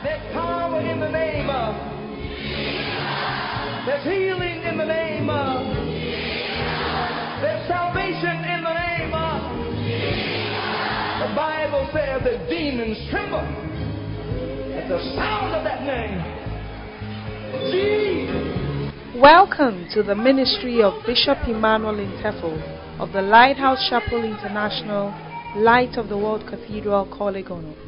There's power in the name of. There's healing in the name of. There's salvation in the name of. The Bible says that demons tremble at the sound of that name. Jesus. Welcome to the ministry of Bishop Emmanuel Intefel of the Lighthouse Chapel International, Light of the World Cathedral, Korle Gonno.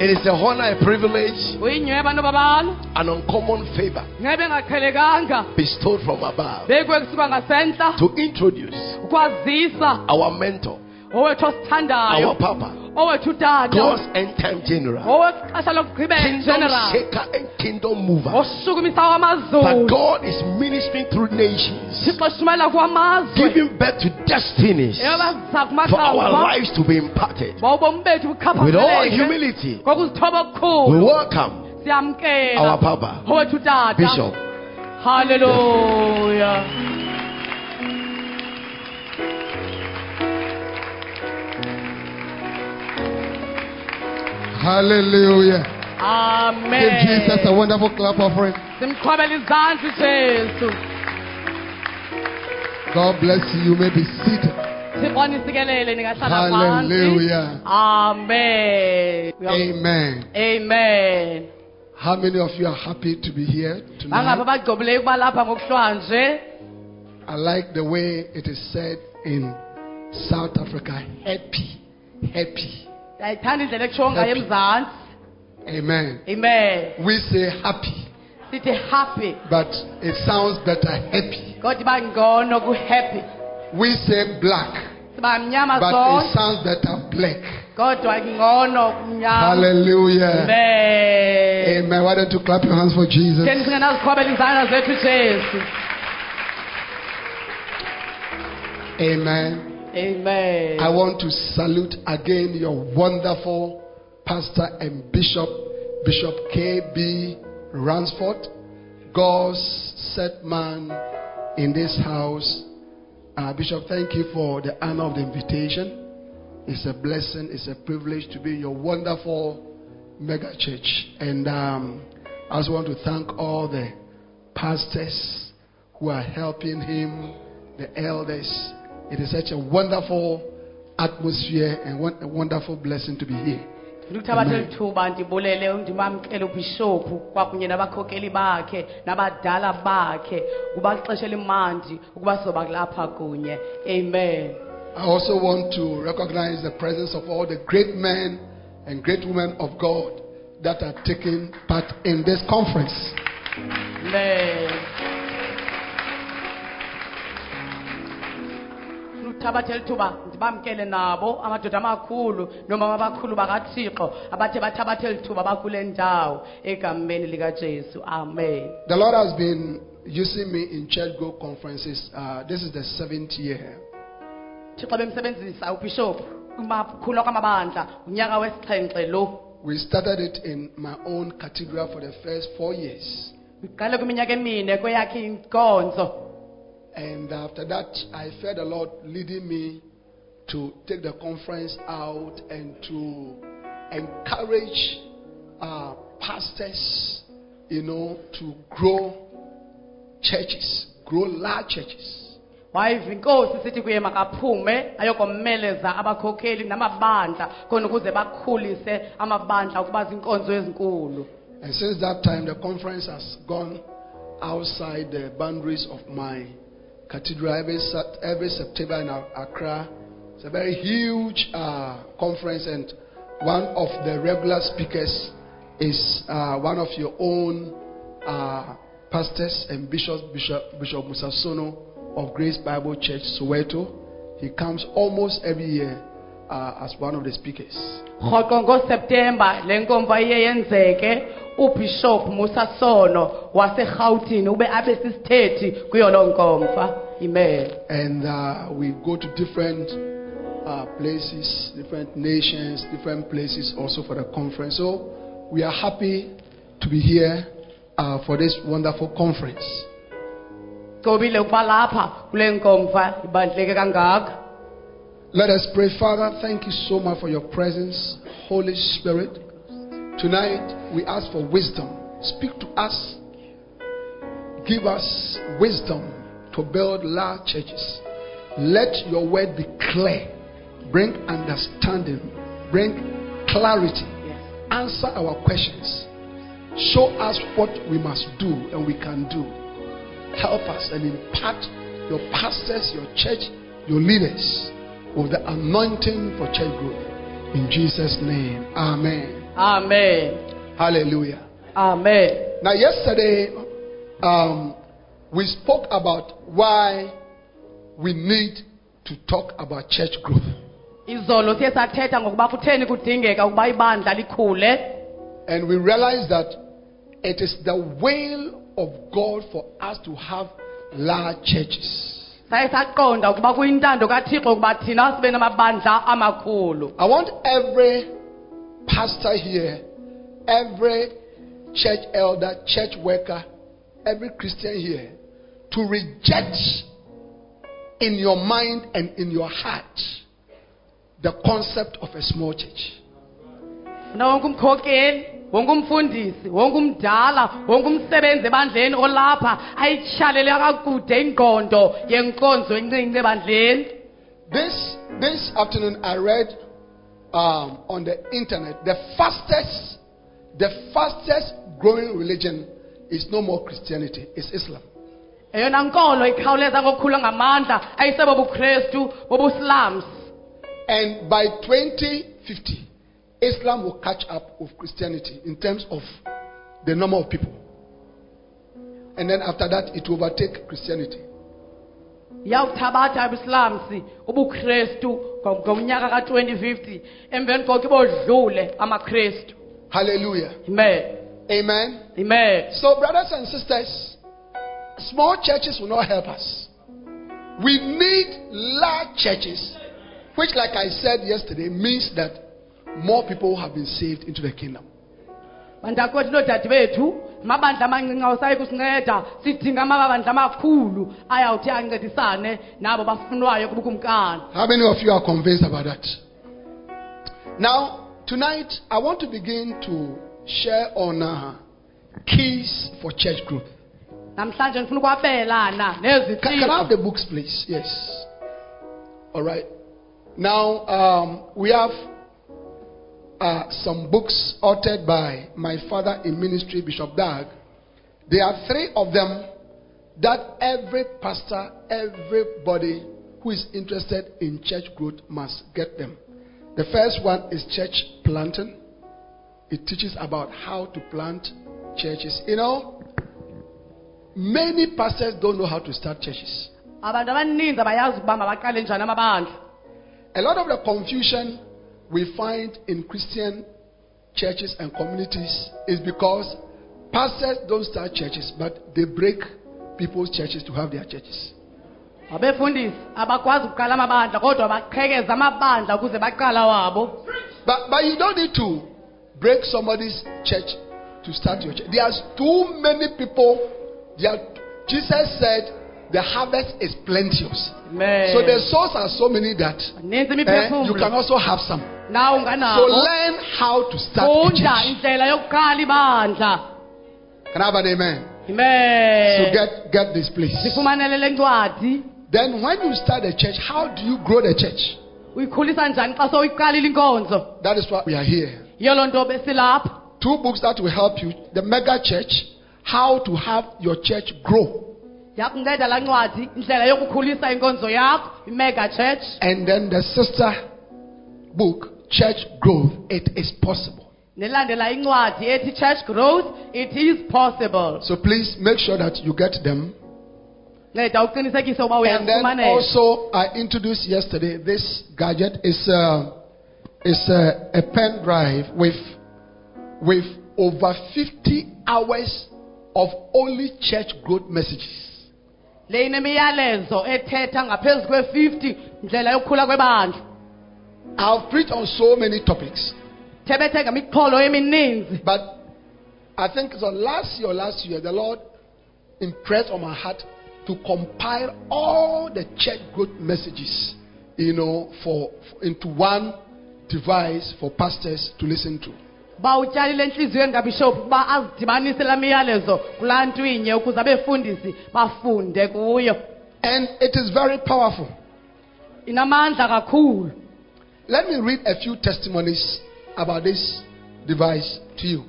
It is a honor, a privilege, an uncommon favor bestowed from above bekwe kusuka ngasentla to introduce our mentor, our Papa, God's end time general, kingdom shaker and kingdom mover. That God is ministering through nations, thixo eshumayela kwamazwe giving birth to destinies for our lives to be imparted. With all humility, we welcome our Papa, Bishop. haleluya Hallelujah. amen Give Jesus a wonderful clap offering. God bless you. You may be seated. thixo nisikelele ningahlala phansi Hallelujah. amen Amen. amen How many of you are happy to be here tonight? bagcobileyo ukuba lapha ngokuhlwanje I like the way it is said in South Africa happy. Happy. Eh, ndiyayithanda indlela ekutsho ngayo Happy. emzantsi Amen. amen We say happy, sithi happy but it sounds better happy. kodwa iba ngcono ku-happy We say black, siba mnyama but it sounds better black. kodwa ngcono Hallelujah. amen Amen. Why don't you clap your hands for Jesus? ke singenazikhwabela izandla zethu jesu Amen. Amen I want to salute again your wonderful pastor and bishop, Bishop K.B. Ransford, God's set man in this house. Uh, bishop, thank you for the honor of the invitation. It's a blessing, it's a privilege to be your wonderful mega church. And um, I also want to thank all the pastors who are helping him, the elders. It is such a wonderful atmosphere and won- a wonderful blessing to be here. ndikuthabatha Amen. eli thuba ndibulele ndimamkele ubhishophu kwakunye bakhe nabadala bakhe ixesha elimandi ukuba sizoba kulapha kunye amen I also want to recognize the presence of all the great men and great women of God that are taking part in this conference. amen ndikuthabatha eli thuba ndibamkele nabo amadoda amakhulu nomama abakhulu bakathixo abathe bathabatha eli thuba bakule ndawo egameni likajesu amen The Lord has been using me in church group conferences. Uh, this is the seventh year. thixo bemsebenzisa ubhishophu kumakhulu kwamabandla unyaka wesixhenxe lo We started it in my own cathedral for the first four years. And after that, I felt the Lord leading me to take the conference out and to encourage uh, pastors, you know, to grow churches, grow large churches. wayiva inkosi sithi kuye makaphume ayokomeleza abakhokheli namabandla khona ukuze bakhulise amabandla ukuba zinkonzo ezinkulu And since that time, the conference has gone outside the boundaries of my cathedral every, every September in Accra. It's a very huge uh, conference, and one of the regular speakers is uh, one of your own uh, pastors and bishops, Bishop, Bishop Mosa Sono of Grace Bible Church, Soweto. He comes almost every year. uh, as one of the speakers. Rhoqo ngoseptemba le nkomfa iye yenzeke ubishop musa sono waserhawutini ube abe sisithethi kuyo loo nkomfa amen And uh, we go to different uh, places, different nations, different places also for the conference. So we are happy to be here uh, for this wonderful conference. cobile ukuba lapha kule nkomfa ibandleke kangaka Let us pray, Father. Thank you so much for your presence, Holy Spirit. Tonight we ask for wisdom. Speak to us. Give us wisdom to build large churches. Let your word be clear. Bring understanding. Bring clarity. Answer our questions. Show us what we must do and we can do. Help us and impart your pastors, your church, your leaders with the anointing for church growth. In Jesus' name. Amen. Amen Hallelujah. amen Now, yesterday, um, we spoke about why we need to talk about church growth. izolo siye sathetha ngokuba kutheni kudingeka ukuba ibandla likhule And we realized that it is the will of God for us to have large churches. saye saqonda ukuba kuyintando kathixo ukuba thina sibe namabandla amakhulu I want every pastor here, every church elder, church worker, every Christian here to reject in your mind and in your heart the concept of a small church. wonke umkhokeli wonke umfundisi wonke umdala wonke umsebenzi ebandleni olapha ayitshalele kakude ingqondo yenkonzo encinci ebandleni This this afternoon I read um, on the internet the fastest the fastest growing religion is no more Christianity, it's Islam. eyona nkolo ikhawuleza kokukhula ngamandla ayisebobukhrestu bobuslams And by 2050, Islam will catch up with Christianity in terms of the number of people. And then after that, it will overtake Christianity. Iyawuthabatha ubuslams ubukhrestu ngo- ngomnyaka ka-2050 emveni koko ibodlule amakhrestu Hallelujah. amen Amen. amen So, brothers and sisters, small churches will not help us. We need large churches, which, like I said yesterday, means that more people have been saved into the kingdom. bantakwethu noodade bethu amabandla amancinci awusayi kusinceda sidinga amabandla amakhulu ayawuthi ancedisane nabo bafunwayo kubukumkani How many of you are convinced about that? Now, tonight, I want to begin to share on uh, keys for church growth. namhlanje ndifuna ukwabelana Can, can I have the books, please? Yes. All right. Now, um, we have uh, some books authored by my father in ministry, Bishop Dag. There are three of them that every pastor, everybody who is interested in church growth must get them. The first one is church planting. It teaches about how to plant churches. You know, many pastors don't know how to start churches. abantu abaninzi abayazi ukuba mabaqale njani amabandla A lot of the confusion we find in Christian churches and communities is because pastors don't start churches, but they break people's churches to have their churches. abefundisi abakwazi ukuqala amabandla kodwa baqhekeza amabandla ukuze baqala wabo But, but you don't need to break somebody's church to start your church. There's too many people. There, Jesus said the harvest is plenteous. Amen. So the souls are so many that eh, you can also have some. So learn how to start a church. indlela Can I have an amen? Amen. So get, get this place. sifumanele le ncwadi Then when you start a church, how do you grow the church? uyikhulisa njani xa sowuyiqalile That is why we are here. yiyo loo nto besilapha Two books that will help you. The mega church, how to have your church grow. Yakunceda laa ncwadi indlela yokukhulisa inkonzo yakho imega church And then the sister book, church growth. It is possible. nelandela incwadi ethi church growth it is possible So please make sure that you get them. nceda uqinisekise uba And then uyazifumanela also, I introduced yesterday this gadget is uh, It's a, a pen drive with, with over 50 hours of only church growth messages. Le inemiyalezo ethetha ngaphezu kwe-50 ndlela yokukhula kwebandla. I've preached on so many topics, thebethe ngemixholo emininzi. But I think it's on last year last year, the Lord impressed on my heart to compile all the church growth messages, you know, for, for into one device for pastors to listen to. Bawutyalile entliziyweni kabishophu ukuba azidibanise laa miyalezo kulaa ntwinye ukuze abefundisi bafunde kuyo And it is very powerful. inamandla kakhulu Let me read a few testimonies about this device to you.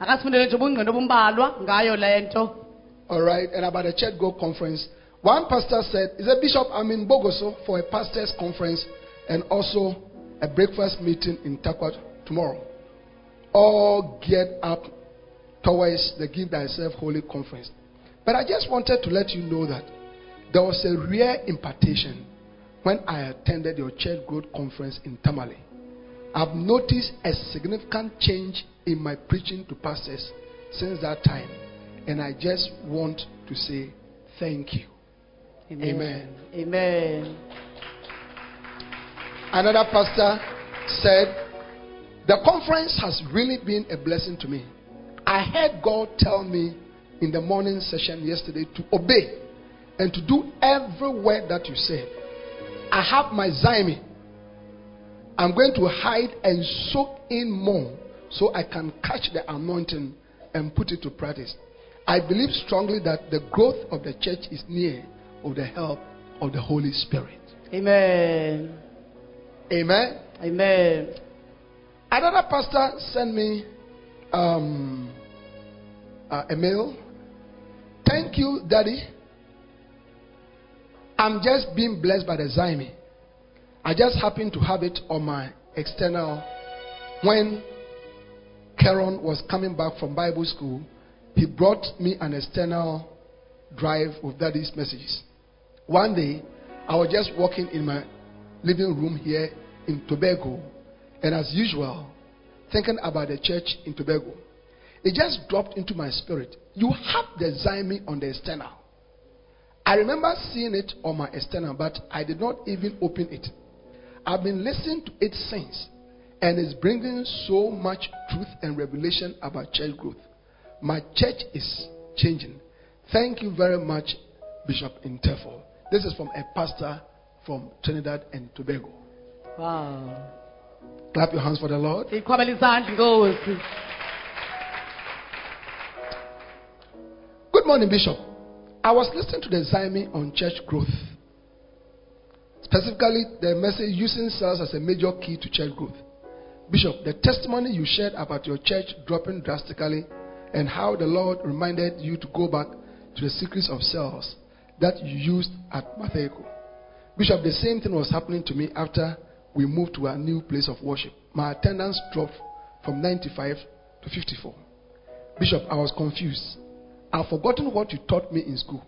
akasifundele nje ubungqina obumbalwa ngayo le nto All right, and about the church go conference. One pastor said, "Is a bishop? I'm in Bogoso for a pastors conference and also a breakfast meeting in Tarkwa tomorrow, all geared up towards the Give Thyself Holy conference." But I just wanted to let you know that there was a rare impartation when I attended your church growth conference in Tamale. I've noticed a significant change in my preaching to pastors since that time, and I just want to say thank you. Amen. amen Another pastor said, The conference has really been a blessing to me. I heard God tell me in the morning session yesterday to obey and to do every word that you said. I have my Zyme. I'm going to hide and soak in more so I can catch the anointing and put it to practice. I believe strongly that the growth of the church is near with the help of the Holy Spirit. amen Amen. amen Another pastor sent me um, uh, a mail. Thank you, Daddy. I'm just being blessed by the Zyme. I just happened to have it on my external. When Karen was coming back from Bible school, he brought me an external drive with Daddy's messages. One day, I was just walking in my living room here in Tobago, and as usual, thinking about the church in Tobago. It just dropped into my spirit. You have the Zyme on the external. I remember seeing it on my external, but I did not even open it. I've been listening to it since, and it's bringing so much truth and revelation about church growth. My church is changing. Thank you very much, Bishop Interfol. This is from a pastor from Trinidad and Tobago. wow Clap your hands for the Lord. siyiqhwabela izandla inkosi Good morning, Bishop. I was listening to the Zyme on church growth. Specifically, the message using cells as a major key to church growth. Bishop, the testimony you shared about your church dropping drastically and how the Lord reminded you to go back to the secrets of cells that you used at Mataheko. Bishop, the same thing was happening to me after we moved to a new place of worship. My attendance dropped from 95 to 54. Bishop, I was confused. I've forgotten what you taught me in school.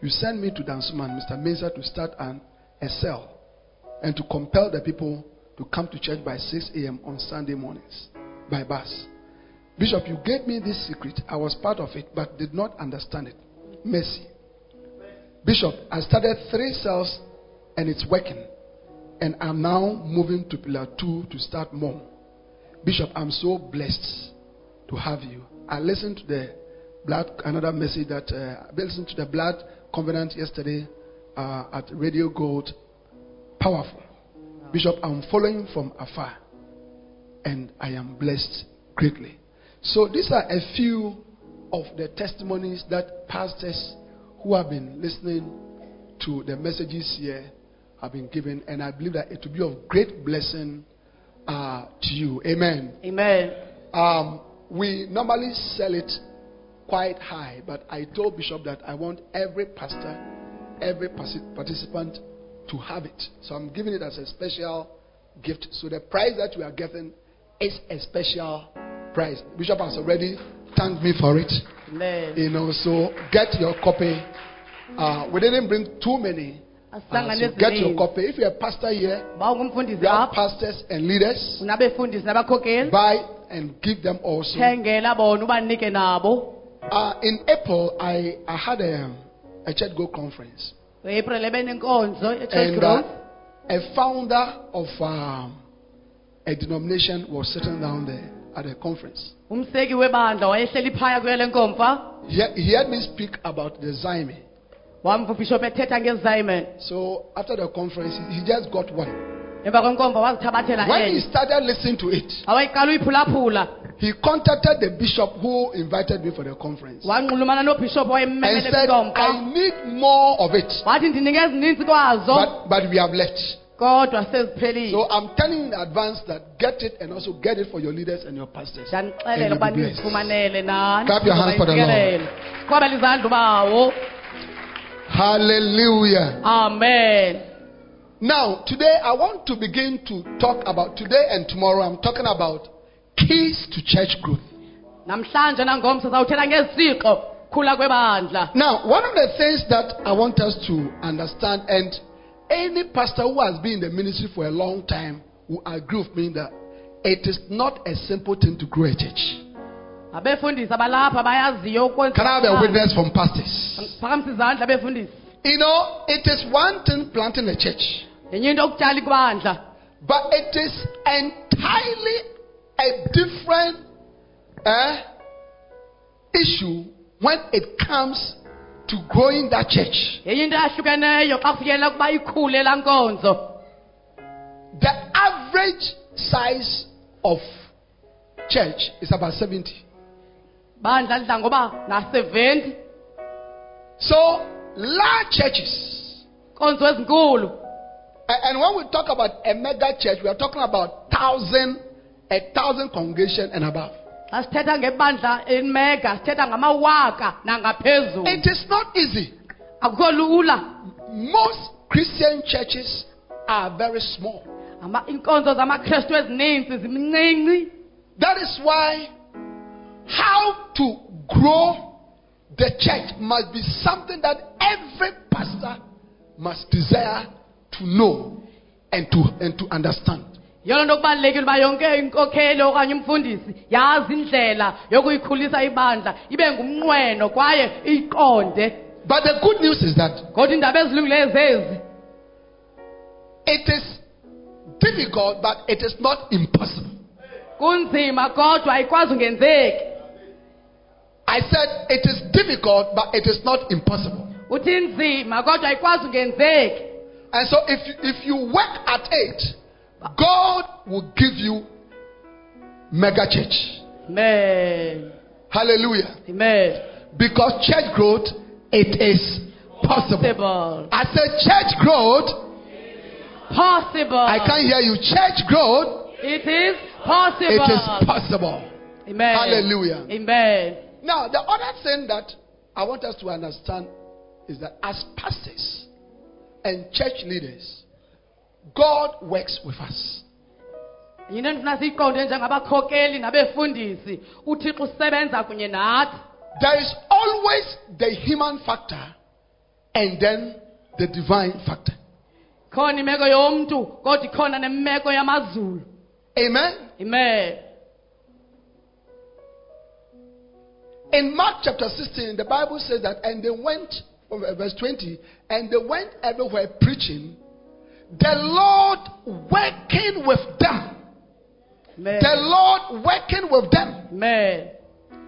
You sent me to Dansoman, Mr. Mesa, to start an, a cell and to compel the people to come to church by 6 a.m. on Sunday mornings by bus. Bishop, you gave me this secret. I was part of it, but did not understand it. Mercy. Bishop, I started three cells and it's working. And I'm now moving to pillar two to start more. Bishop, I'm so blessed to have you. I listened to the blood, another message that uh, I listened to the blood covenant yesterday uh, at Radio Gold. Powerful. Bishop, I'm following from afar and I am blessed greatly. So, these are a few of the testimonies that pastors who have been listening to the messages here have been given, and I believe that it will be of great blessing uh, to you. Amen. amen Um, we normally sell it quite high, but I told Bishop that I want every pastor, every participant to have it. So I'm giving it as a special gift. So the price that we are getting is a special price. Bishop has already thanked me for it. amen You know, so get your copy. Uh, we didn't bring too many, Uh, so get your copy. If you're a pastor here, you have pastors and leaders. Buy and give them also. thengela bona ubanike nabo Uh, in April, I, I had a, a church go conference. april ebenenkonzo e-church And uh, a founder of um, a denomination was sitting down there at the conference. umseki webandla wayehleli phaya kuyele nkomfa He, he heard me speak about the Zyme. Wamva ubhishophu ethetha ngezimen So after the conference, he just got one. emva kwenkomfa wazithabathela When he enye started listening to it, awayiqala uyiphulaphula he contacted the bishop who invited me for the conference wanxulumana nobhishophu and wayemmemele said, I need more of it, wathi ndinike ezininzi kwazo but, but we have left. kodwa seziphelile So I'm telling you in advance that get it and also get it for your leaders and your pastors. And you'll ukuba be blessed. nizifumanele nani Clap your hands for the Lord. Sizobayisikelele. qwabela izandla ubawo Hallelujah. amen Now, today I want to begin to talk about, today and tomorrow, I'm talking about keys to church growth. namhlanje nangomso sawuthetha ngezisixo khula kwebandla Now, one of the things that I want us to understand, and any pastor who has been in the ministry for a long time will agree with me that it is not a simple thing to grow a church. Abefundisi abalapha bayaziyo ukwenza Can I have a witness from pastors? phakamisa izandla abefundisi You know, it is one thing planting a church, yenye into okutyala ikubandla but it is entirely a different eh, issue when it comes to growing that church. yenye into eyahlukeneyo xa kufikelela ukuba ikhule laa nkonzo The average size of church is about 70. Bandla lidla ngoba na-seventy So, large churches, nkonzo ezinkulu and when we talk about a mega church, we are talking about thousand, a thousand congregation and above. xa sithetha ngebandla elimega sithetha ngamawaka nangaphezulu It is not easy. akukho lula Most Christian churches are very small. Iinkonzo zamakrestu ezininzi zimncinci That is why how to grow the church must be something that every pastor must desire to know and to, and to understand. yiloo nto kubalulekile uba yonke inkokheli okanye umfundisi yazi indlela yokuyikhulisa ibandla ibe ngumnqweno kwaye iyiqonde But the good news is that kodwa iindaba ezilungileyo zezi it is difficult, but it is not impossible. kunzima kodwa ayikwazi ungenzeki I said it is difficult, but it is not impossible. uthi nzima kodwa ayikwazi ungenzeki And so if you, if you work at it, God will give you mega church. amen Hallelujah. amen Because church growth, it is possible. possible I said church growth, possible I can't hear you. Church growth, it is possible it is possible. amen Hallelujah. amen Now, the other thing that I want us to understand is that as pastors and church leaders, God works with us. yinto endifuna siyiqonde njengabakhokeli nabefundisi uthixo usebenza kunye nathi There is always the human factor and then the divine factor. khona imeko yomntu kodwa ikhona nemeko yamazulu Amen. amen In Mark chapter 16, the Bible says that, and they went, uh, verse 20, and they went everywhere preaching, the Lord working with them. amen The Lord working with them. amen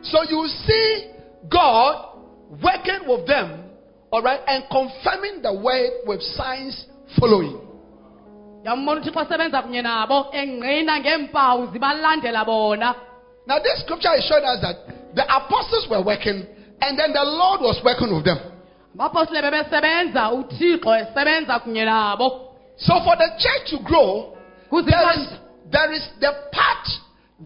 So you see God working with them, all right, and confirming the word with signs following. yambona uthixo asebenza kunye nabo engqina ngeempawu zibalandela bona Now, this scripture is showing us that the apostles were working, and then the Lord was working with them. abapostile bebesebenza uthixo esebenza kunye nabo So, for the church to grow, there is, there is the part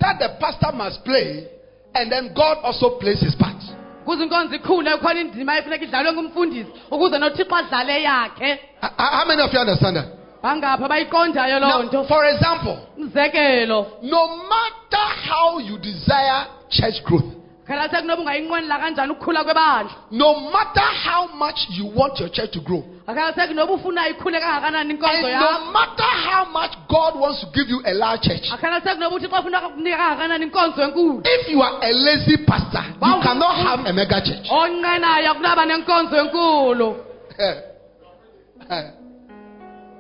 that the pastor must play, and then God also plays his part. kuze inkonzo ikhule kukhona indima efuneka idlalwe ngumfundisi ukuze nothixo adlale yakhe How many of you understand that? bangapha bayiqondayo loo Now, nto for example, umzekelo no matter how you desire church growth, khala sekunoba ungayinqwenela kanjani ukukhula kwebandla no matter how much you want your church to grow, akhatheki noba ufuna ikhule kangakanani inkonzo And no matter how much God wants to give you a large church, akhatheki noba uthi xa ufuna kunika kangakanani inkonzo enkulu if you are a lazy pastor, you cannot have a mega church. onqenayo kunaba nenkonzo enkulu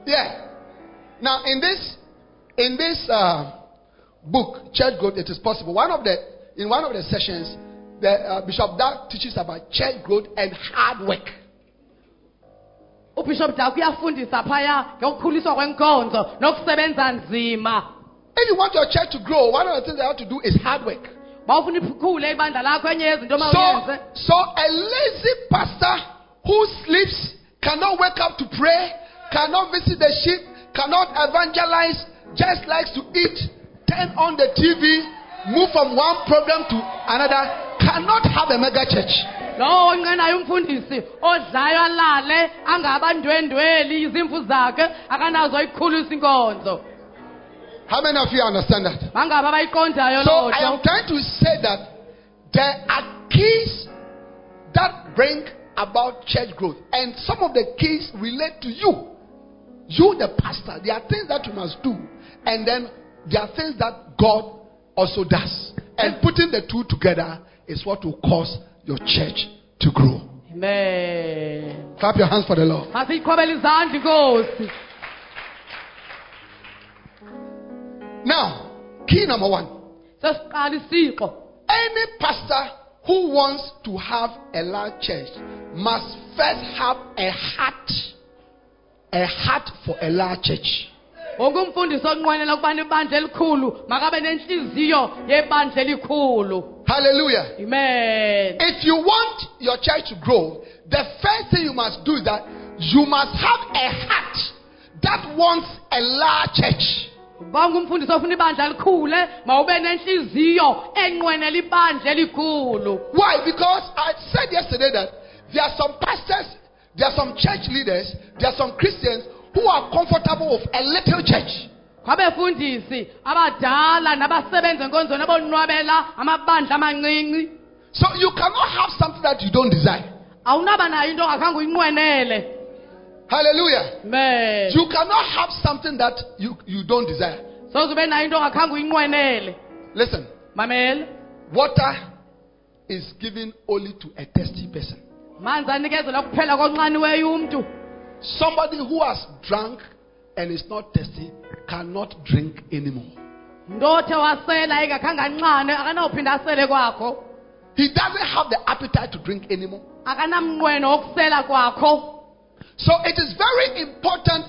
yeah. Now, in this, in this uh, book, Church Growth, it is possible. One of the, in one of the sessions, the uh, Bishop Dag teaches about church growth and hard work. ubishop dak uyafundisa phaya ngokukhuliswa kwenkonzo nokusebenza nzima If you want your church to grow, one of the things you have to do is hard work. bawufuna ikhule ibandla lakho enye yezinto So, mawuyenze so a lazy pastor who sleeps, cannot wake up to pray, cannot visit the sheep, cannot evangelize, just likes to eat, turn on the TV, move from one program to another, cannot have a mega church. lowo onqenayo umfundisi odlayo alale angabandwendweli izimfu zakhe akanazo ikhulisa inkonzo How many of you understand that? bangabi abayiqondayo So I am trying to say that there are keys that bring about church growth, and some of the keys relate to you. You, the pastor, there are things that you must do, and then there are things that God also does. And putting the two together is what will cause your church to grow. amen Clap your hands for the Lord. masiyiqhobele izandla inkosi Now, key number one any pastor who wants to have a large church must first have a heart, a heart for a large church. Wonke umfundisi onqwenela ukubana ibandla elikhulu makabe nenhliziyo yebandla elikhulu Hallelujah. amen If you want your church to grow, the first thing you must do is that you must have a heart that wants a large church. uba ungumfundisi ofuna ibandla likhule mawube nenhliziyo enqwenela ibandla elikhulu Why? Because I said yesterday that there are some pastors, there are some church leaders, there are some Christians who are comfortable with a little church. kwabefundisi abadala nabasebenza enkonzweni abonwabela amabandla amancinci So you cannot have something that you don't desire. awunaba nayo into ongakhange uyinqwenele Hallelujah. amen You cannot have something that you, you don't desire. soze ube nayo into ongakhange uyinqwenele Listen, mamela water is given only to a thirsty person. manzi anikezelwa kuphela konqaniweyo umntu Somebody who has drunk and is not thirsty cannot drink anymore. ndothe wasela engakhange anxane akanawuphinda asele kwakho He doesn't have the appetite to drink anymore. akanamnqweno wokusela kwakho So it is very important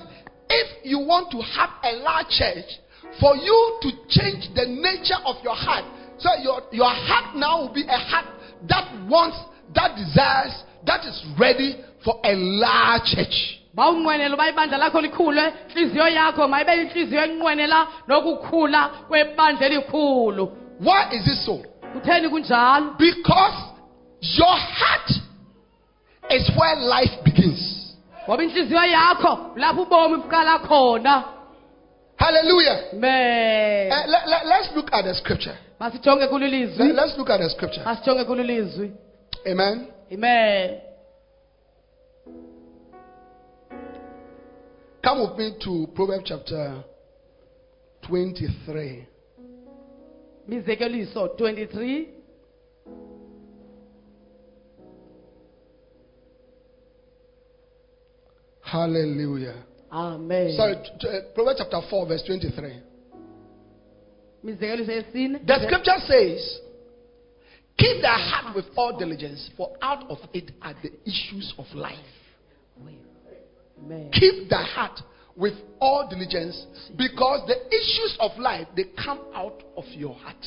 if you want to have a large church for you to change the nature of your heart. So your, your heart now will be a heart that wants, that desires, that is ready for a large church. Bawunqwenela uba ibandla lakho likhule inhliziyo yakho mayibe inhliziyo enqwenela nokukhula kwebandla elikhulu Why is it so? kutheni kunjalo Because your heart is where life begins. ngoba inhliziyo yakho lapho ubomi buqala khona Hallelujah. amen Uh, let, let, us look at the scripture. Let, let's look at the scripture. masijonge kulo lizwi Amen. amen Come with me to Proverbs chapter 23. mizekeliso 23 Hallelujah. amen Sorry, t- uh, Proverbs chapter 4, verse 23. mizekeliso yesine The scripture says, Keep thy heart with all diligence, for out of it are the issues of life. Amen Keep thy heart with all diligence, because the issues of life they come out of your heart.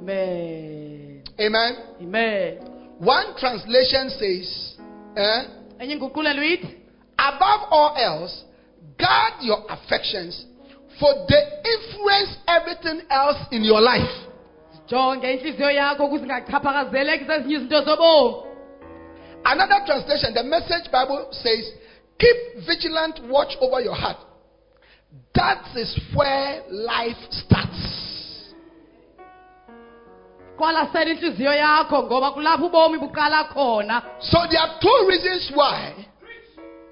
amen Amen. amen One translation says, eh, enye inguqulelo ithi above all else, guard your affections, for they influence everything else in your life. jonge inhliziyo yakho ukuze ingachaphazeleki zezinye izinto zobomi Another translation, the message Bible says, keep vigilant watch over your heart. That is where life starts. qwalasela inhliziyo yakho ngoba kulapho ubomi buqala khona So there are two reasons why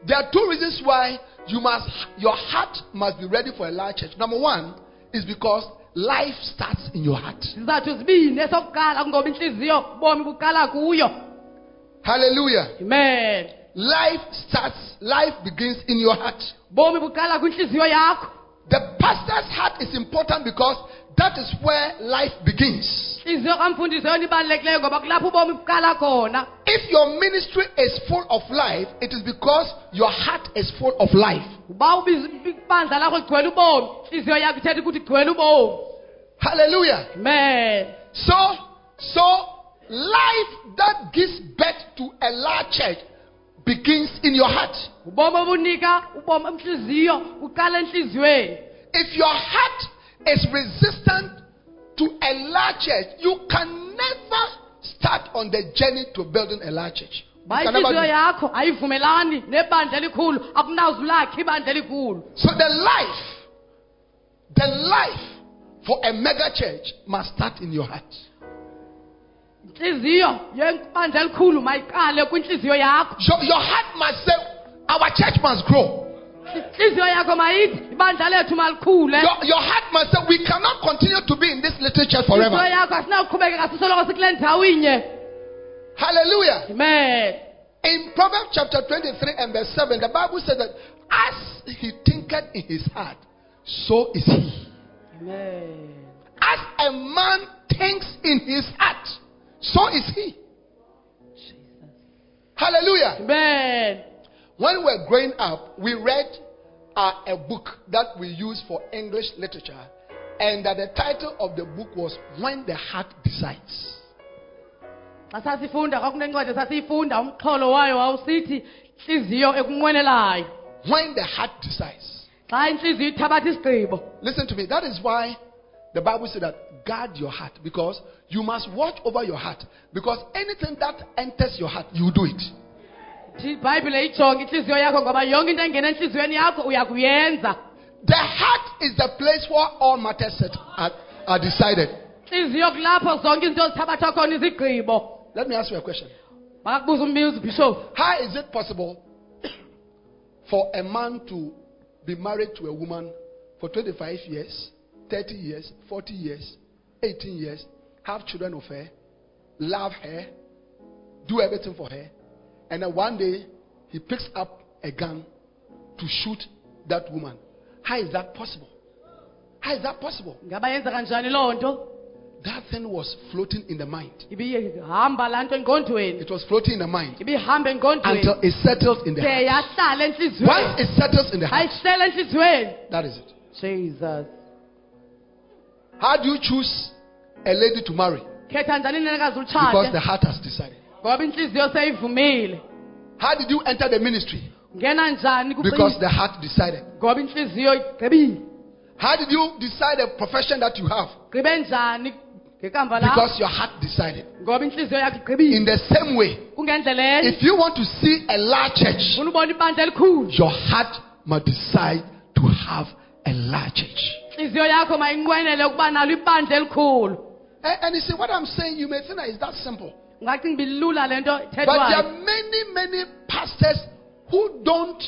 There are two reasons why you must your heart must be ready for a large church. Number one is because life starts in your heart. sizathu zibini esokuqala kungoba inhliziyo bomi buqala kuyo Hallelujah. amen Life starts, life begins in your heart. bomi buqala kwinhliziyo yakho The pastor's heart is important because that is where life begins. inhliziyo kamfundisi yona ibalulekileyo ngoba kulapho ubomi buqala khona If your ministry is full of life, it is because your heart is full of life. uba ubiza ibandla lakho ligcwele ubomi inhliziyo yakho ithetha ukuthi igcwele ubomi Hallelujah. amen So, so life that gives birth to a large church begins in your heart. ubomi obunika ubomi enhliziyo uqala enhliziyweni If your heart is resistant to a large church, you can never start on the journey to building a large church. You ba can never inhliziyo do it. yakho ayivumelani nebandla elikhulu akunazi ulakhe ibandla elikhulu So the life, the life for a mega church must start in your heart. Inhliziyo yebandla elikhulu mayiqale kwinhliziyo yakho Your, your heart must say, our church must grow. inhliziyo yakho mayithi ibandla lethu malikhule Your, your heart must say, we cannot continue to be in this little church forever. yakho asinakuqhubekeka sisoloko sikule ndawo inye Hallelujah. amen In Proverbs chapter 23 and verse 7, the Bible says that as he thinketh in his heart, so is he. amen As a man thinks in his heart, so is he. Jesus. Hallelujah. amen When we were growing up, we read uh, a book that we use for English literature, and that the title of the book was When the Heart Decides. xa sasifunda kwakunencwadi sasiyifunda umxholo wayo wawusithi inhliziyo ekunqwenelayo When the heart decides. xa inhliziyo ithabatha isigqibo Listen to me. That is why the Bible said that guard your heart because you must watch over your heart because anything that enters your heart, you do it. Thi ibhayibhile ijonge inhliziyo yakho ngoba yonke into engena enhliziyweni yakho uyakuyenza The heart is the place where all matters are, are decided. inhliziyo kulapho zonke izinto zithabathwa khona izigqibo Let me ask you a question. How is it possible for a man to be married to a woman for 25 years, 30 years, 40 years, 18 years, have children of her, love her, do everything for her, and then one day he picks up a gun to shoot that woman? How is that possible? How is that possible? ngaba yenzeka njani loo nto That thing was floating in the mind. ibihamba laa nto engqondweni It was floating in the mind until it settled in the heart. Once it settles in the heart, that is it. jesus How do you choose a lady to marry? khetha njani inenekazi Because the heart has decided. ngoba inhliziyo seyivumile How did you enter the ministry? Because the heart decided. ngoba inhliziyo igqibile How did you decide a profession that you have? gqibe njani ngekamva lakho Because your heart decided. ngoba inhliziyo yakho igqibile In the same way, if you want to see a large church, ufuna ubona ibandla elikhulu your heart must decide to have a large church. Inhliziyo yakho mayinqwenele ukuba nalo ibandla elikhulu And, and you see, what I'm saying, you may think that it's that simple. ungacinga bilula le nto But there are many, many pastors who don't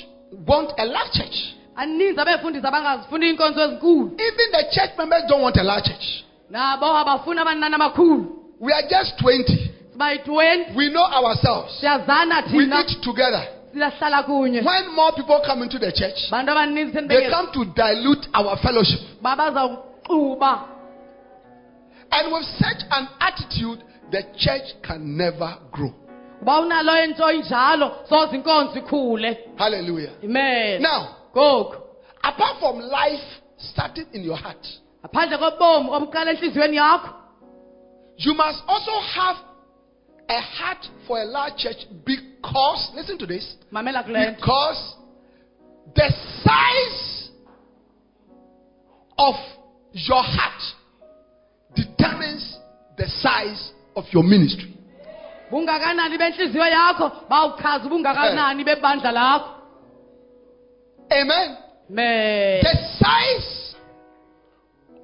want a large church. aninzi abefundisi abangazifuni iinkonzo ezinkulu Even the church members don't want a large church. nabo abafuni abaninani amakhulu We are just 20. sibayi-twenty We know ourselves. siyazana We thina eat together. When more people come into the church, they come to dilute our fellowship. And with such an attitude, the church can never grow. uba unalo into injalo soze inkonzo ikhule Hallelujah. amen Now, ngoku apart from life starting in your heart, ngaphandle kobomi obuqala entliziyweni yakho you must also have a heart for a large church because, listen to this, mamela kule nto because the size of your heart determines the size of your ministry. bungakanani bentliziyo yakho bawuchaza ubungakanani eh. bebandla lakho. Amen. amen. The size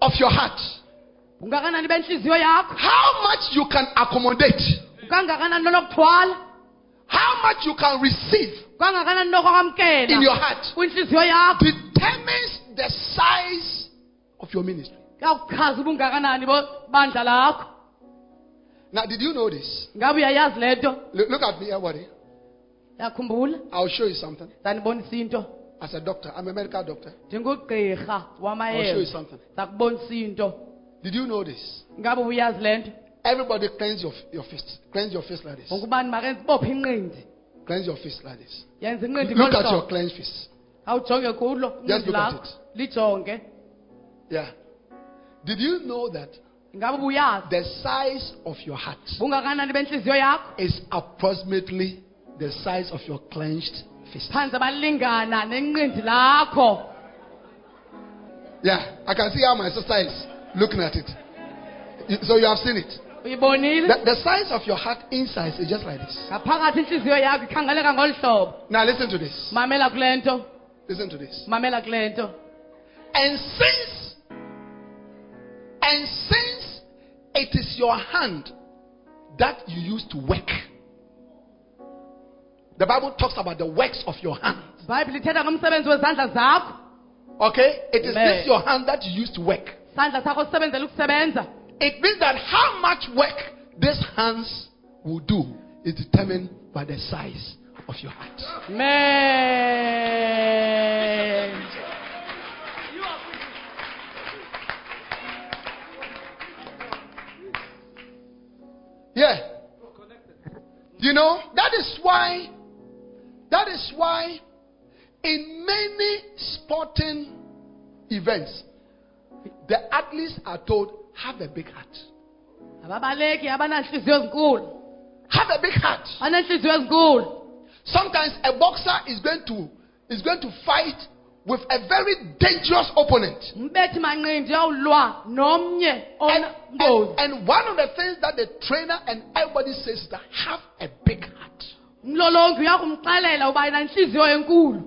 of your heart, bungakanani bentliziyo yakho. How much you can accommodate, kangakanani how much you can receive kangakanani in your heart kwinhliziyo yakho determines the size of your ministry. kuyawuchaza ubungakanani bandla lakho Now, did you know this? ngabe uyayazi le nto Look, at me, everybody. yakhumbula I'll show you something. into As a doctor, I'm a medical doctor. I'll show you wamayeza something. into Did you know this? ngabe uyazi le nto Everybody cleanse your, your fist. Cleanse your fist like this. wonke ubani makenze ibophe inqindi Cleanse your fist like this. Look at your hlobo. clenched fist. awujonge kulo Just look at it. Yeah. Did you know that the size of your heart is approximately the size of your clenched fist? phansi balingana nenqindi lakho Yeah, I can see how my sister is looking at it. So you have seen it. The, the size of your heart inside is just like this. ngaphakathi inhliziyo yakho ikhangeleka ngolu hlobo Now listen to this. mamela kule nto Listen to this. mamela kule nto And since and since it is your hand that you use to work. The Bible talks about the works of your hand. ibhayibhile ithetha ngomsebenzi wezandla zakho Okay? It is Amen. this your hand that you use to work. isandla sakho sisebenzela ukusebenza It means that how much work these hands will do is determined by the size of your heart. Amen. Yeah. You know, that is why, that is why in many sporting events, the athletes are told, have a big heart. ababaleki abananhliziyo ezinkulu Have a big heart. banenhliziyo ezinkulu Sometimes a boxer is going to is going to fight with a very dangerous opponent. umbethi manqindi uyawulwa nomnye And, and, and one of the things that the trainer and everybody says is that have a big heart. umlolongi uyakumxelela uba yena inhliziyo enkulu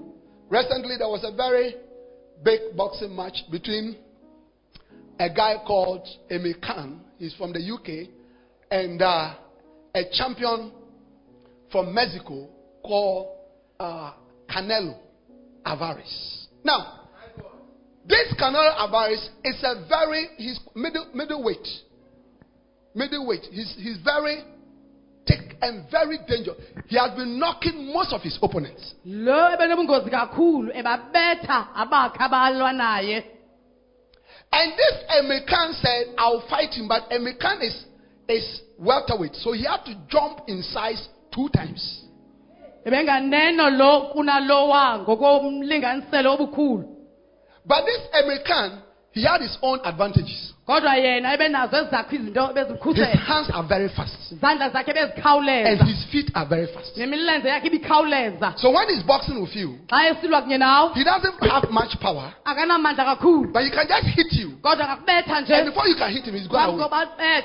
Recently, there was a very big boxing match between a guy called Amir Khan, he's from the UK, and uh, a champion from Mexico called uh, Canelo Alvarez. Now, this Canelo Alvarez is a very, he's middle, middleweight. Middleweight. He's, he's very thick and very dangerous. He has been knocking most of his opponents. lo ebenobungozi kakhulu ebabetha abakhe abalwa naye And this American said, I'll fight him, but American is, is welterweight, so he had to jump in size two times. ebenganeno lo kunalowa ngokomlinganiselo obukhulu But this American, he had his own advantages. Kodwa yena ebenazo ezakho izinto His bezikhusela hands are very fast, izandla zakhe and bezikhawuleza his feet are very fast. nemilenze yakhe ibikhawuleza. So when he's boxing with you, xa esilwa kunye nawe he doesn't have much power, akanamandla kakhulu. But he can just hit you. kodwa akakubetha And nje before you can hit him, he's gone away.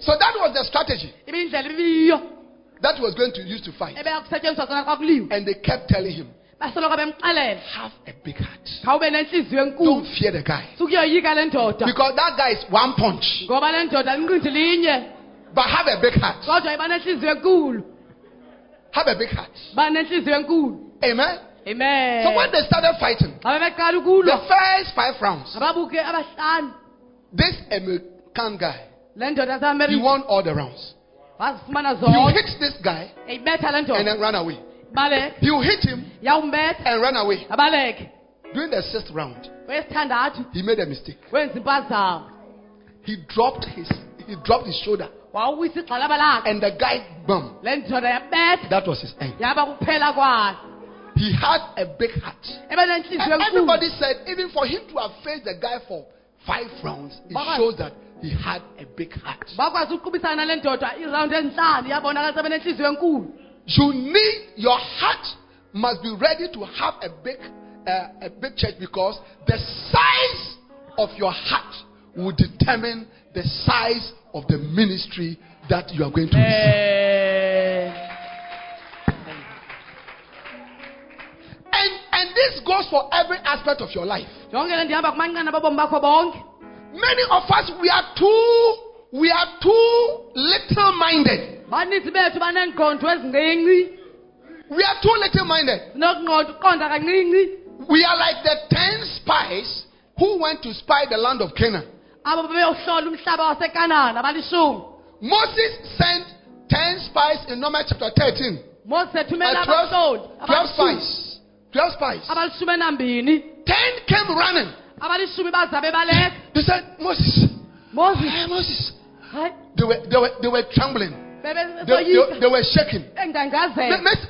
So that was the strategy. Ibiyiyo that he was going to use to fight. ebeyakusetyenziswa sona xa kuliwe. And they kept telling him, basoloko bemxelela have a big heart. khawube nenhliziyo Don't enkulu fear the guy. sukuyoyika le ndoda Because that guy is one punch. ngoba le ndoda linqindi linye But have a big heart. kodwa iba nenhliziyo enkulu Have a big heart. ba nenhliziyo enkulu Amen. amen So when they started fighting, xa bebeqala the ukulwa first five rounds, ababuke abahlanu this American guy, le ndoda he yaseamerika won all the rounds. wazifumana He will zonke hit this guy eyibetha le and ndoda then run away. Will hit him and run away. During the sixth round, he made a mistake. He dropped his he dropped his shoulder wawuwisa igxalaba lakhe and the guy boom. le ndoda yabetha That was his end. yaba kuphela kwayo He had a big heart. And everybody said, even for him to have faced the guy for five rounds, it shows that he had a big heart. Bakwazi ukuqubisana nale ndoda iirawundi ezintlanu yabonakalisa ebe nenhliziyo enkulu You need your heart must be ready to have a big uh, a big church because the size of your heart will determine the size of the ministry that you are going to receive. And and this goes for every aspect of your life. jonke le ndihamba kumanqana babomi bakho bonke Many of us we are too we are too little minded. baninzi bethu baneengqondo ezincinci We are too little minded. sinokunqonda uqonda kancinci We are like the ten spies who went to spy the land of Canaan. abo bebeyohlola umhlaba wasekanani abalishumi Moses sent ten spies in Numbers chapter 13. mose ethumela Uh, 12, abahloli 12 spies. 12 spies. abalishumi enambini Ten came running. abalishumi baza bebaleka They said, Moses, moses hey, Moses. They were, they were, they were trembling. They, they, they were shaking.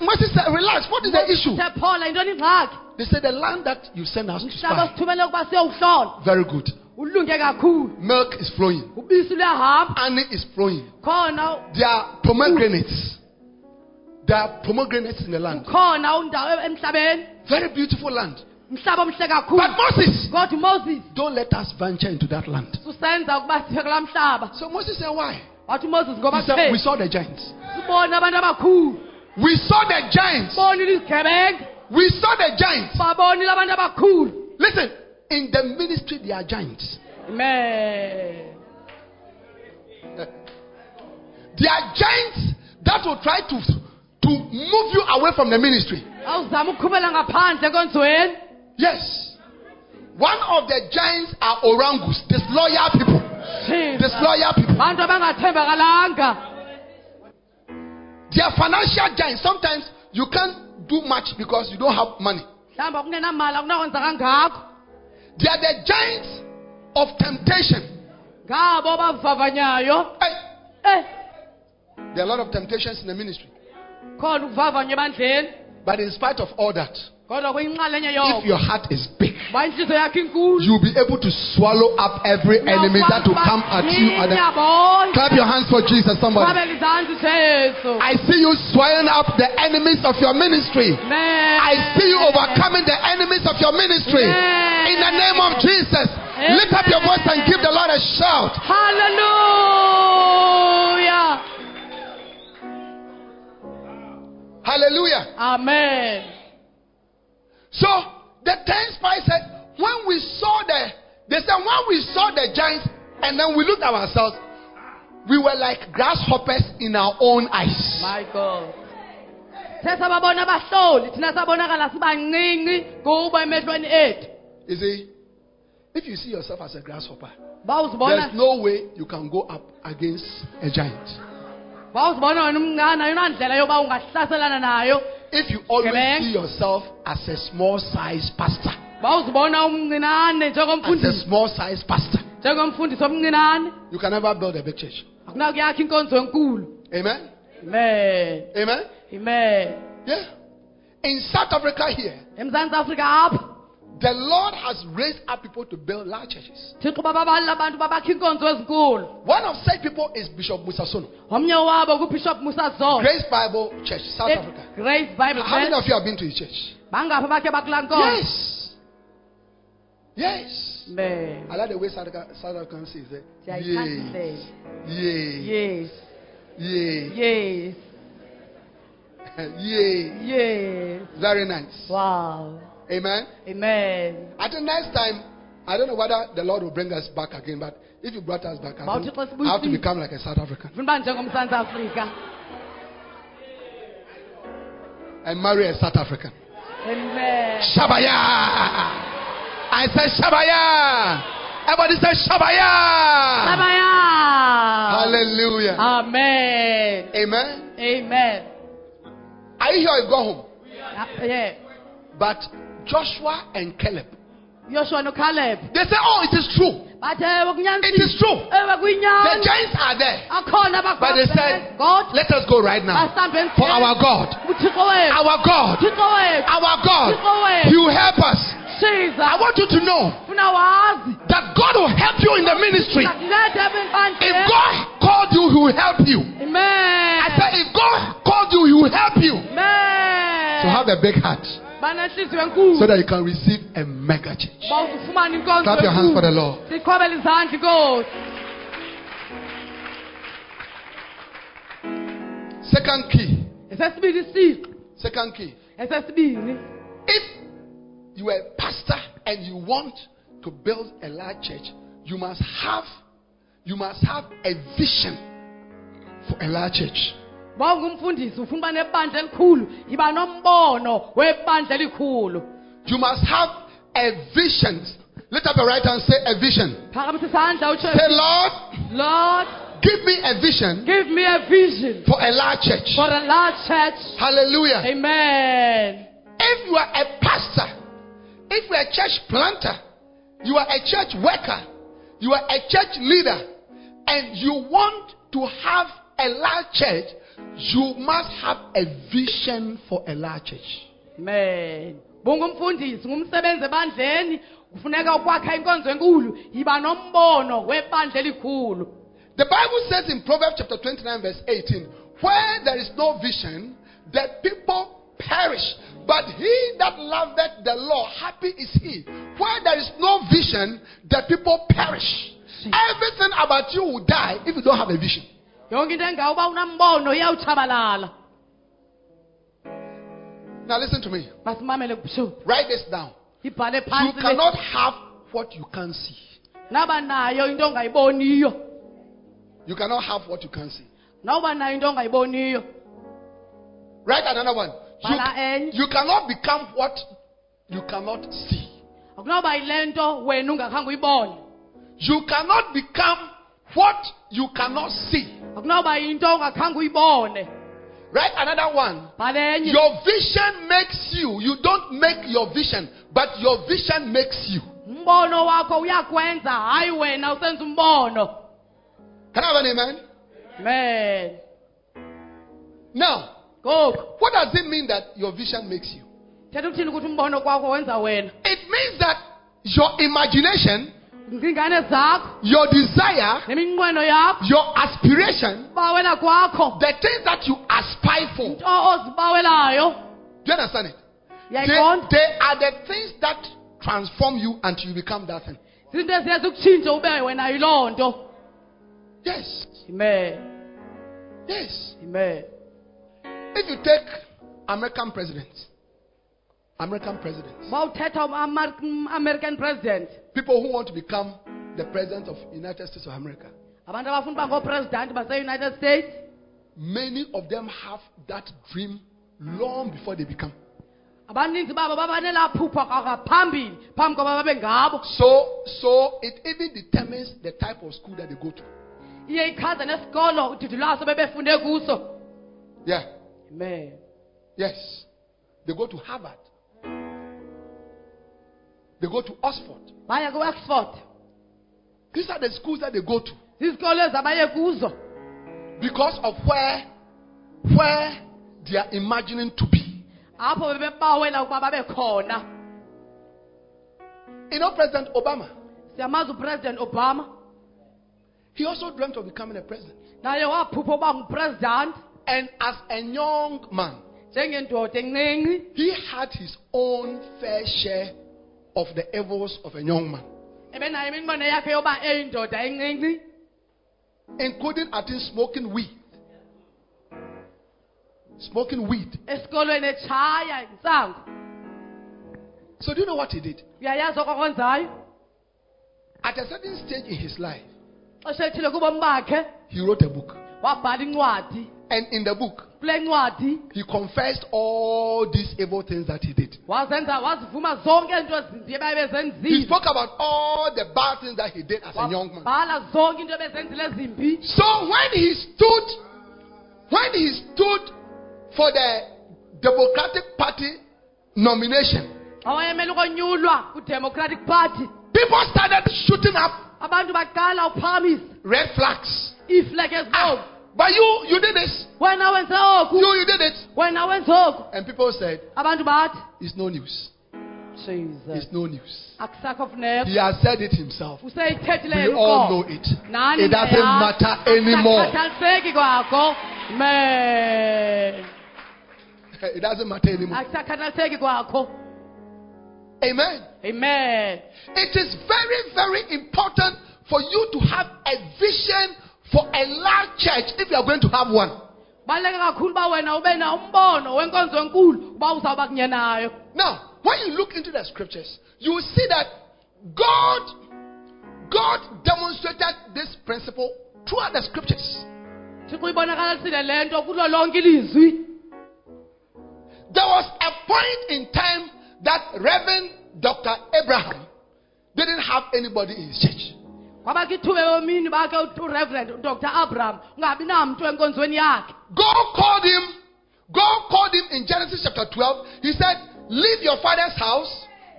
Moses said, Relax. What is the issue? phola yintoni ingxaki They said, The land that you send us to spy. siyowuhlola Very good. Milk is flowing, honey is flowing. There are pomegranates. There are pomegranates in the land. ukhona undawo emhlabeni Very beautiful land. Omhle But Moses, kodwa umoses don't let us venture into that land. susenza ukuba sife kulaa mhlaba So Moses said, Why? wathi umoses ngoba He said, We saw the giants. sibone abantu abakhulu We saw the giants. bonile izigebenga We saw the giants. babonile abantu abakhulu Listen, in the ministry, there are giants. amen There are giants that will try to, to move you away from the ministry. awuzama ukuqhubela ngaphandle enkonzweni Yes. One of the giants are orangus, disloyal people. Disloyal people. They are financial giants. Sometimes you can't do much because you don't have money. mhlawumbi akungenamali akunakwenza kangako They are the giants of temptation. abavavanyayo Hey, eh there are a lot of temptations in the ministry. khona ukuvavanywa ebandleni But in spite of all that, if your heart is big, uba intliziyo yakho inkulu you'll be able to swallow up every enemy that will come at you. Clap your hands for Jesus, somebody. qabela izandla jesu I see you swallowing up the enemies of your ministry. I see you overcoming the enemies of your ministry. In the name of Jesus, lift up your voice and give the Lord a shout. hallelujah Hallelujah. amen So the ten spies said, when we saw the, they said, when we saw the giants and then we looked at ourselves, we were like grasshoppers in our own eyes. my god the sababona abahloli thina sabonakala sibancinci kubo emehlweni ethu You see, if you see yourself as a grasshopper, there's no way you can go up against a giant. Bawuzibona wena umncane ayonandlela yoba ungahlaselana nayo If you always see yourself as a small size pastor, umncinane as a small size pastor, njengomfundisi omncinane. You can never build a big church. akunakuyakha inkonzo enkulu. Amen. amen. Amen. amen. Yeah. In South Africa here, emzantsi afrika apha the Lord has raised up people to build large churches. One of such people is Bishop Mosa Sono, omnye wabo kubishop musa zona Grace Bible Church, South eh, Africa. grace bible How many of you have been to his church? bangaphi bakhe bakulaa nkonzo Yes. Yes. amen I like the way South Africa, South African says it. Eh? Ndiyayithanda Yay. indlela. Yay. yes yes yes Very nice. wow Amen. amen At the next time, I don't know whether the Lord will bring us back again, but if you brought us back, I, think I have to become like a South African funa uba njengomzantsi afrika and marry a South African. amen Shabaya. I said Shabaya. Everybody say Shabaya. Sabaya. Hallelujah. amen Amen. amen Are you here? You go home. yeah But Joshua and Caleb, Joshua and Caleb. they say, Oh, it is true. bathe ewe It is true. ewe The giants are there. But they said, god Let us go right now. For our God. Our God. Our God. uthixo wethu He will help us. I want you to know that God will help you in the ministry. If God called you, He will help you. amen I said, if God called you, He will help you. amen So have a big heart so that you can receive a mega inkonzo Clap your hands for the Lord. siqhwabela izandla inkosi Second key. Second key. If you are a pastor and you want to build a large church, you must have you must have a vision for a large church. Uba ungumfundisi ufuna uba nebandla elikhulu yiba nombono webandla elikhulu You must have a vision. Lift up your right hand, say a vision. phakamisa isandla utsho Say, Lord, lord give me a vision give me a vision for a large church. for a large church Hallelujah. amen If you are a pastor, if you are a church planter, you are a church worker, you are a church leader, and you want to have a large church, you must have a vision for a large church. amen bungumfundisi ngumsebenzi ebandleni kufuneka ukwakha inkonzo enkulu yiba nombono webandla elikhulu The Bible says in Proverbs chapter 29, verse 18, where there is no vision, the people perish. But he that loveth the law, happy is he. Where there is no vision, the people perish. Everything about you will die if you don't have a vision. Yonke into unambono iyawutshabalala Now listen to me. masimamele Write this down. ibhale You phansi le. cannot have what you can't see. naba nayo into ongayiboniyo You cannot have what you can't see. nawuba nayo into ongayiboniyo Write another one. You, bhala enye you cannot become what you cannot see. akunoba yile nto wena ungakhange uyibone You cannot become what you cannot see. akunoba yinto ongakhange uyibone Write another one. Your vision makes you. You don't make your vision, but your vision makes you. umbono wakho uyakwenza hayi wena usenza umbono Can I have an amen? man Now, what does it mean that your vision makes you? thetha ukuthini ukuthi umbono kwakho wenza wena It means that your imagination, your desire, your aspiration, the things that you aspire for. Do you understand it? They, they are the things that transform you until you become that thing. zinto eziye zikutshintshe ube wena yiloo nto Yes. amen Yes. amen If you take American presidents, American presidents, umamerican president people who want to become the president of United States of America, abantu abafuna uba ngoopresidenti base-united states many of them have that dream long before they become. abaninzi babo baba nelaa phupha kwakaphambili phambi koba babe ngabo So, so it even determines the type of school that they go to. iye ichaze nesikolo udidi lwaso bebefunde kuso Yeah. amen Yes. They go to Harvard. They go to Oxford. baya Oxford. These are the schools that they go to zizikolo ezabaye kuzo because of where, where they are imagining to be. apho bebebawela ukuba babe khona You know, President Obama, siyamazi upresident obama he also dreamt of becoming a president. naye waphupha uba ngupresident And as a young man, he had his own fair share of the evils of a young man, ebenayo iminqweno yakhe yoba eyindoda encinci including, I think, smoking weed. Smoking weed. esikolweni etshaya intsangu So, do you know what he did? At a certain stage in his life, xesha elithile kubomi bakhe he wrote a book. And in the book, he confessed all these evil things that he did. wazenza wazivuma zonke izinto ezimbi ebaye He spoke about all the bad things that he did as a young man. wabhala zonke into ebezenzile ezimbi So when he stood, when he stood for the Democratic Party nomination, xa wayemele ukonyulwa kudemocratic party people started shooting up abantu baqala uphakamisa red flags. iiflegi ezibomvu Ah, but you, you did this. wena wenze oku You, you did it. When wena wenze oku And people said, abantu bathi it's no news. jesus It's no news. akusakho funeko He has said it himself. useyithethileyo We all know it. nani It doesn't matter anymore. akusakhathaliseki kwakho me It doesn't matter anymore. akusakhathaliseki kwakho Amen. amen It is very, very important for you to have a vision for a large church if you are going to have one. baluleke kakhulu uba wena ube na umbono wenkonzo enkulu uba uzawuba kunye nayo Now, when you look into the scriptures, you will see that God, God demonstrated this principle throughout the scriptures. thixo ibonakalisile le nto kulo lonke ilizwi There was a point in time that Reverend Dr. Abraham didn't have anybody in his church. Kwabakho ithuba yomini bakhe ureverend udr abraham ungabi namntu enkonzweni yakhe God called him, God called him in Genesis chapter 12. He said, Leave your father's house,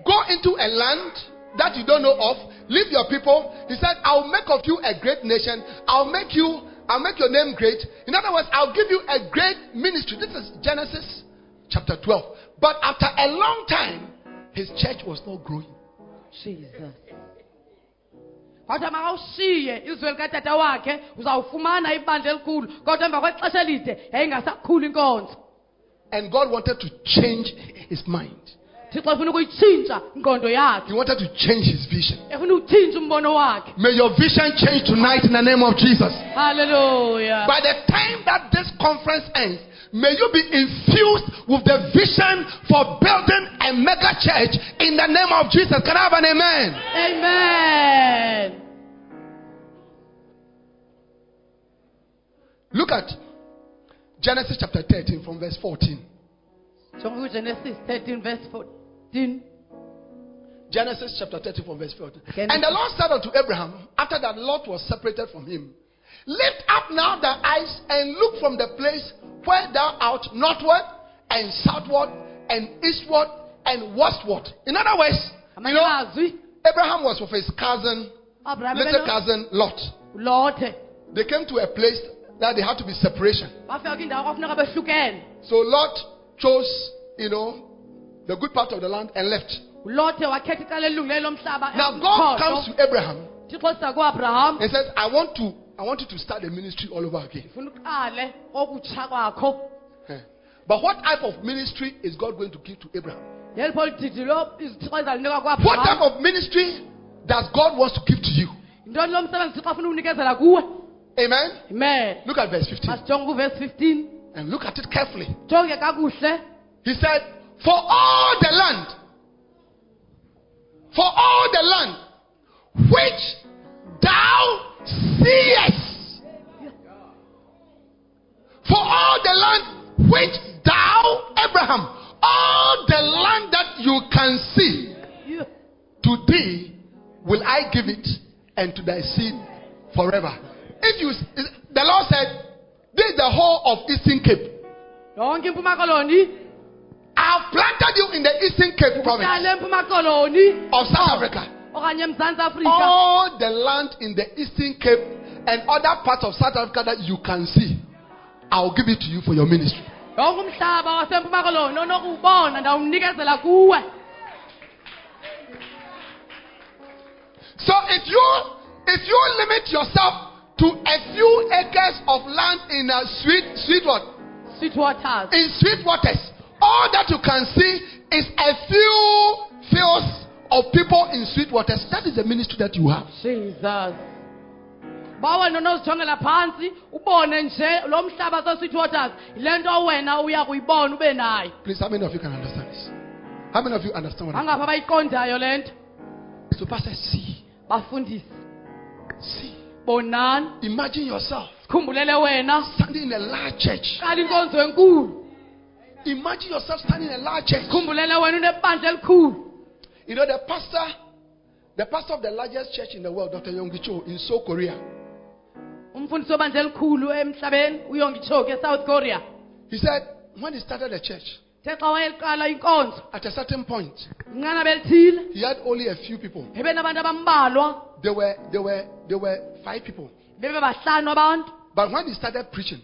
go into a land that you don't know of, leave your people. He said, I'll make of you a great nation, I'll make you, I'll make your name great. In other words, I'll give you a great ministry. This is Genesis chapter 12. But after a long time, his church was not growing. jesus kwathi makawushiye izwi likatata wakhe uzawufumana ibandla elikhulu kodwa emva kwexesha elide yayingasakhulu inkonzo And God wanted to change his mind. thixo efuna ukuyitshintsha ingqondo He wanted to change his vision. efuna ukutshintsha umbono wakhe May your vision change tonight in the name of Jesus. halleluya By the time that this conference ends, may you be infused with the vision for building a mega church in the name of Jesus. Can I have an amen? amen Look at Genesis chapter 13 from verse 14. jonga kugenesis 13 verse 14 Genesis chapter 30 from verse 14. Genesis. And the Lord said unto Abraham, after that Lot was separated from him, Lift up now thy eyes and look from the place where thou art northward and southward and eastward and westward. In other words, you know, Abraham was with his cousin, abraham little cousin Lot. lothe They came to a place that they had to be separation. bafika kwindawo kwafuneka behlukene So Lot chose, you know, the good part of the land and left. ulothe wakhetha icala elilungileyo lomhlaba Now God comes to Abraham thixo siza kuabraham and says, I want to, I want you to start the ministry all over again. funa uqale okutsha kwakho Eh. But what type of ministry is God going to give to Abraham? yeli pho lididi lo izithixo ezalinika What type of ministry does God wants to give to you? yintoni lo msebenzi thixo afuna unikezela kuwe Amen. amen Look at verse 15 masijonge 15 and look at it carefully. He said, For all the land, for all the land which thou seest, for all the land which thou, Abraham, all the land that you can see, to thee will I give it, and to thy seed forever. If you, the Lord said, This is the whole of Eastern Cape. yonke impuma koloni I have planted you in the Eastern Cape province uhlale empuma koloni of South Africa. Okanye emzantsi afrika. All the land in the Eastern Cape and other parts of South Africa that you can see, I will give it to you for your ministry. yonke umhlaba wasempuma koloni onokuwubona ndawumnikezela kuwe. So if you if you limit yourself to a few acres of land in a sweet sweet what sweet waters in sweet waters, all that you can see is a few fields of people in sweet waters. That is the ministry that you have. jesus bawe nonozijongela phantsi ubone nje lo mhlaba sosweet waters yile nto wena uya kuyibona ube nayo Please, how many of you can understand this? How many of you understand what I'm angapha abayiqondayo le nto So, Pastor, see, bafundisi see. bonani Imagine yourself sikhumbulele wena standing in a large church. qala inkonzo enkulu Imagine yourself standing in a large church. sikhumbulele wena unebandla elikhulu You know, the pastor, the pastor of the largest church in the world, Dr. Yonggi in Seoul, Korea, umfundisi webandla elikhulu eh, emhlabeni uyongichoke esouth korea he said, when he started the church, the xa wayeliqala inkonzo at a certain point, he had only a few people. ebe nabantu abambalwa There were, there were, there were five people. bebe bahlanu abantu But when he started preaching,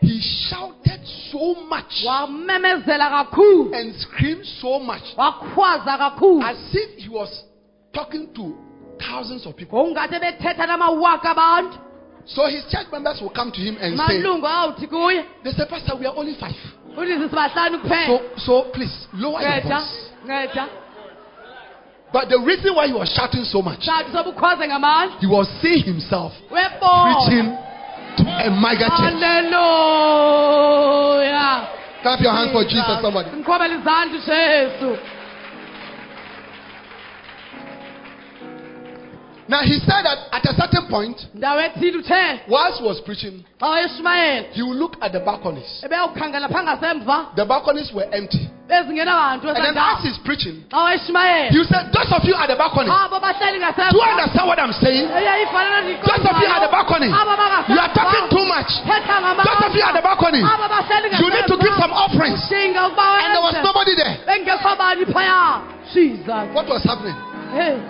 he shouted so much wamemezela kakhulu. and screamed so much. Wakhwaza kakhulu. As if he was talking to thousands of people. ngokungathi ebethetha namawaka abantu. So his church members will come to him and say, malungu awuthi kuye. They say, Pastor, we are only five. sibahlanu So, kuphela. So please lower your voice. nceda But the reason why he was shouting so much, sathi sobukhwaze ngamandla. he was seeing himself preaching a mega church. Hallelujah. Clap your hands for Jesus, somebody. Now he said that at a certain point, ndawo ethile uthe whilst he was preaching, he would look at the balconies. ebeyawukhangela phaa ngasemva The balconies were empty. And then as he's preaching, he said, Those of you at the balcony, do you understand what I'm saying? Those of you at the balcony, you are talking too much. Those of you at the balcony, you need to give some offerings. And there was nobody there. bengekho bani phaya jesus What was happening?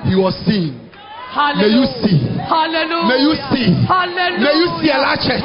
He was seeing. Hallelujah May you see. hallelujah May you see. hallelujah May you see a large church.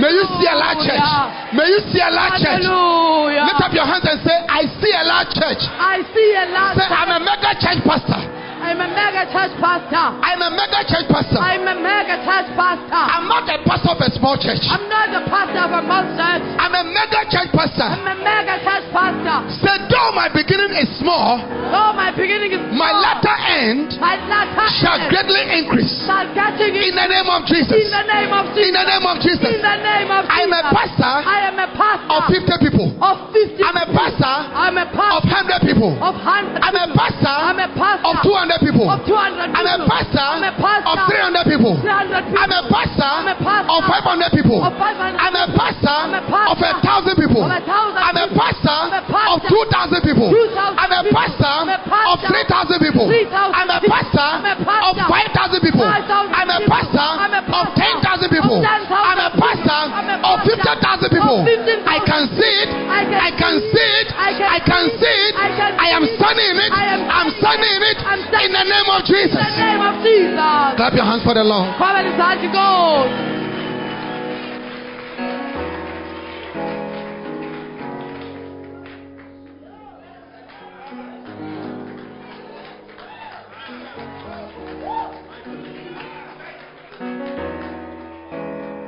May you see a large church. May you see a large church. hallelujah Lift up your hands and say, I see a large church. I see a lot Say, I'm a mega church pastor. I'm a mega church pastor I'm a mega church pastor. I'm a mega church pastor I'm not a pastor of a small church. I'm not the pastor of a small church I'm a mega church pastor. I'm a mega church pastor Say, though my beginning is small, oh my beginning is small, my latter end my latter shall end greatly increase. shall getting In the name of Jesus. in the name of Jesus. In the name of Jesus. in the name of Jesus I'm a pastor I am a pastor of 50 people. of 50 I'm a pastor I'm a pastor of 100 people. of 100 I'm a pastor I'm a pastor of 200 people. of 200 I'm a people. pastor I'm a pastor of 300 people. 300 people I'm a pastor I'm a pastor of 500 people. of 500 I'm a pastor I'm a pastor of thousand people. of I'm a pastor I'm a pastor of 2,000 people. 2,000 I'm a people. pastor I'm a of 3,000 people. 3,000 I'm a pastor I'm a pastor of 5,000 people. 5,000 I'm a pastor I'm a of 10,000 people. of 10,000 I'm a pastor of pastor 50,000 people. of 15,000 I can see it. I can see it. I can see it. I am standing in it. I'm standing in it. In the name of Jesus. in the name of Jesus Clap your hands for the Lord. Kwaba lizandla inkosi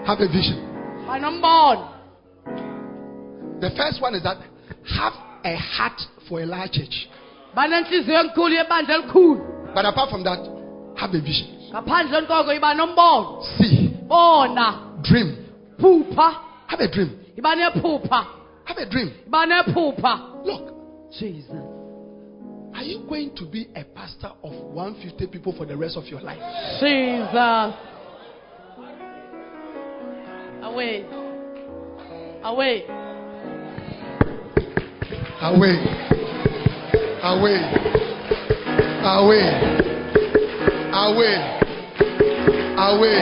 Have a vision. banombono The first one is that have a heart for a large church. Banenhliziyo enkulu yebandla elikhulu But apart from that, have a vision. ngaphandle nkoko iba nombono See, dream. Have a dream. Have a dream. Look, jesus are you going to be a pastor of 150 people for the rest of your life? jesus away away Away. Away. Away. Away. Away.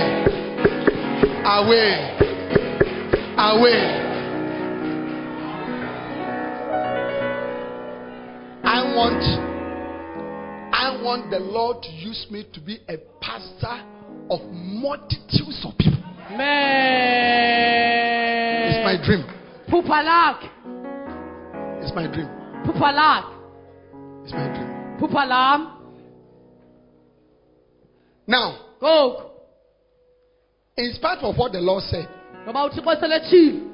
Away. Away. I want I want the Lord to use me to be a pastor of multitudes of people. man It's my dream. phupha lakhe It's my dream. phupha lakhe It's my dream. phupha lam Now, ngoku in spite of what the Lord said, ngoba uthixo seletshile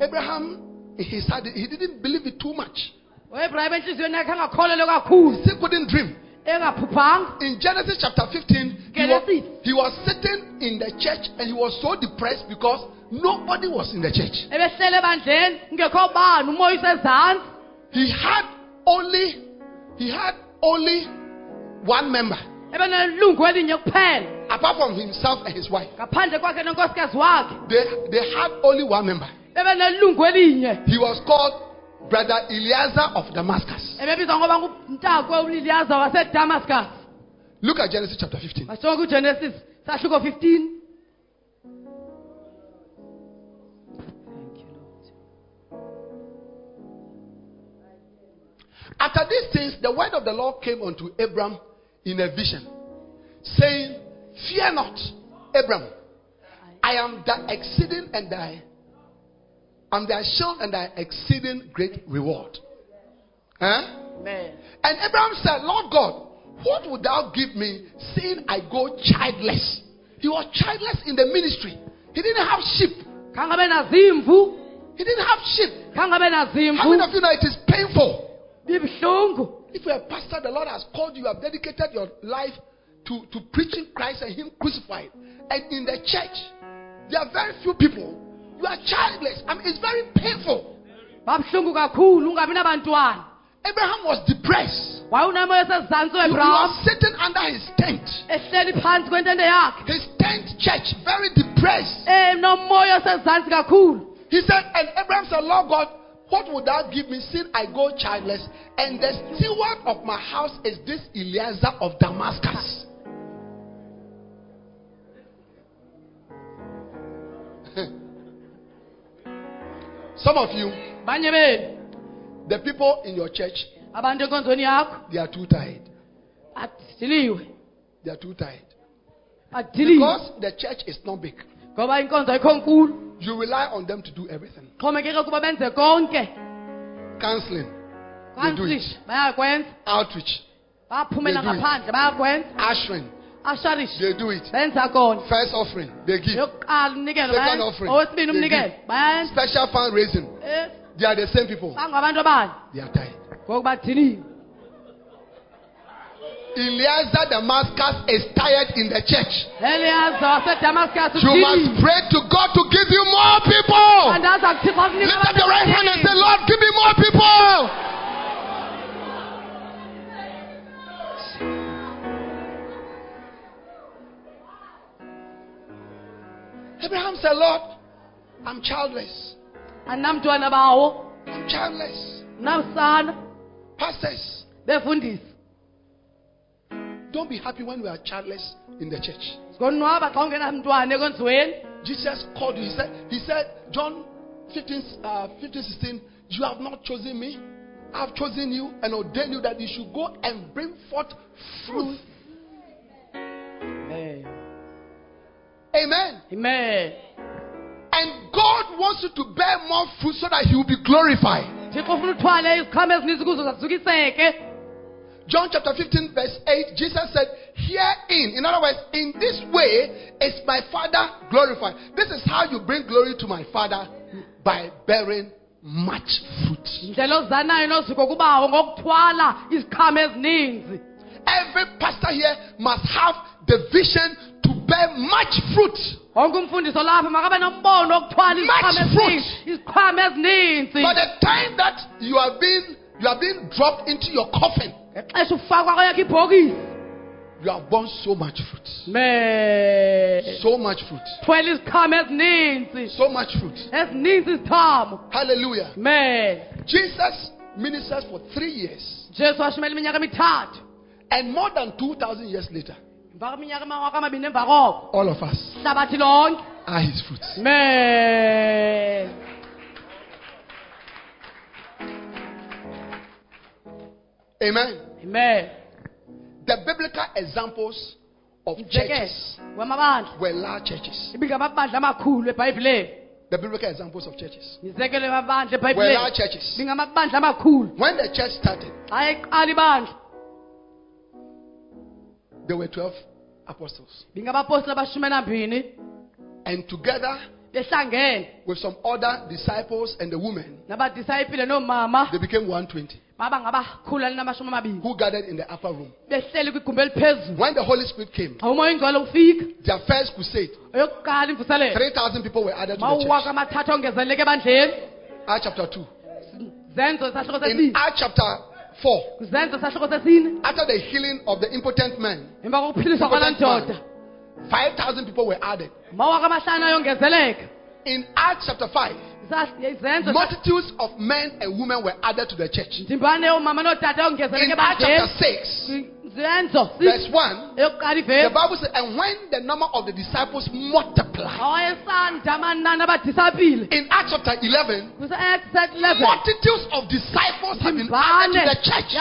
Abraham, he said he didn't believe it too much. uabraham entliziyweni yakhe angakholelwe kakhulu He still couldn't dream. In Genesis chapter 15, he was, he was sitting in the church and he was so depressed because nobody was in the church. ebehlele ebandleni kungekho bani umoya usezantsi He had only he had only one member ebenelungu elinye kuphela apart from himself and his wife. ngaphandle kwakhe nenkosikazi wakhe They they had only one member. He was called Brother Eliezer of Damascus. ebebizwa ngoba ngumntakwe uliliaza wasedamascus Look at Genesis chapter 15. masonke ugenesis sahluko 15 After these things, the word of the Lord came unto Abram in a vision, saying, Fear not, Abram. I am thy exceeding and thy I'm thy shield and thy exceeding great reward. Huh? Amen. And Abraham said, Lord God, what would thou give me seeing I go childless? He was childless in the ministry. He didn't have sheep. khange abe nazimvu He didn't have sheep. khange abe How nazimvu many of you know it is painful? If you're a pastor, the Lord has called you, you have dedicated your life to, to preaching Christ and Him crucified. And in the church, there are very few people. You are childless. I mean, it's very painful. babuhlungu kakhulu ungabi nabantwana Abraham was depressed. wawunemoya esezantsi He weabraham was sitting under his tent. ehleli phantsi kwentente yakhe His tent church, very depressed. Eh, kakhulu He said, and Abraham said, Lord God, what would thou give me since I go childless? And the steward of my house is this Eliezer of Damascus. Some of you, the people in your church, abantu enkonzweni yakho they are too tired. They are too tired. Because the church is not big. ngoba inkonzo ayikho nkulu You rely on them to do everything. Xhomekeke kuba benze konke Counseling, They do it. bayakwenza outreach, baphumela They do it. ngaphandle bayakwenza ushering, asharish they do it. benza kona First offering, they give. yokuqala umnikelo Second bayenza. offering, owesibini they umnikelo give. bayenza Special fundraising, Eh, they are the same people. bangabantu abani They are tired. ngoku badiliwe Eliezer Damascus is tired in the church. eliyaza wasedamascus You must pray to God to give Lift up your right hand and say, Lord, give me more people. Abraham said, Lord, I'm childless. bawo I'm childless. namsana Pastors, befundisi don't be happy when we are childless in the church. sikonwaba xa ungenamntwana ekonziweni Jesus called you. He said, He said, John 15, uh, 15 16, you have not chosen me. I've chosen you and ordained you that you should go and bring forth fruit. Amen. amen And God wants you to bear more fruit so that He will be glorified. thixo ufuna uthwale iziqhamo ezininzi kuzo zasukiseke John chapter 15, verse 8, Jesus said, Herein, in other words, in this way is my Father glorified. This is how you bring glory to my Father by bearing much fruit. ndlela ozanayo nozuko kubawo ngokuthwala iziqhamo ezininzi Every pastor here must have the vision to bear much fruit. wonke umfundiso lapha makabe nombono wokuthwala Much iziqhamo fruit. ezininzi By the time that you are being you are being dropped into your coffin, ngexesha ufakwa kweyakho ibhokisi you have borne so much fruit. me So much fruit. thwela iziqhamo ezininzi So much fruit. ezininzi izithamo Hallelujah. me Jesus ministers for three years. jesu washumela iminyaka emithathu And more than 2,000 years later, emva kweminyaka amawaka amabini emva all of us are his fruits. me Amen. amen The biblical examples of churches were large churches. ibingamabandla amakhulu ebhayibhileni The biblical examples of churches were large churches. When the church started, xa eqala ibandla there were 12 apostles. bingabapostile abashumi nambini And together behlangene with some other disciples and the women, nabadisayipile noomama they became 120 baba ngabakhulu alinamashumi amabini who gathered in the upper room. behleli kwigumbi eliphezulu. When the Holy Spirit came, xa umoya ingcwele ufika their first crusade, eyokuqala imvuselelo 3,000 people were added to the church. amathathu ongezeleleke ebandleni. Acts chapter 2. zenzo sahluko In sesine. Acts chapter 4, zenzo sahluko sesine. After the healing of the impotent man, emva kokuphiliswa kwalaa impotent ndoda man, 5,000 people were added. mawaka amahlanu ayongezeleka. In Acts chapter 5, multitudes of men and women were added to the church. ndimbane oomama nootata ayongezeleka In Acts chapter 6, verse 1, the Bible says, And when the number of the disciples multiplied, awayesanda amanani abadisapile in Acts chapter 11, multitudes of disciples have been added to the church.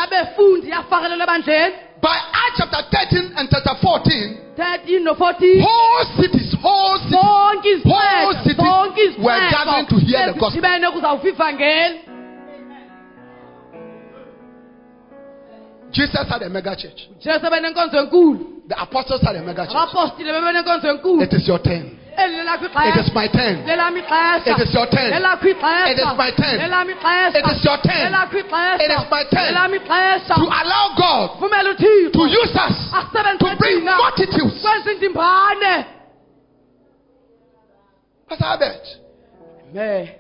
Yabefundi yafakelelwa ebandleni By Acts chapter 13 and chapter 14, 13 no-14 whole cities, whole cities zonke Whole cities were gathering to hear the gospel. Jesus had a mega church. jesu ebenenkonzo enkulu The apostles had a mega church. abapostile bebenenkonzo enkulu It is your turn. It is my turn. It is your turn. It is my turn. It is your turn. It is my turn. To allow God to use us to bring multitudes. Pastor Albert,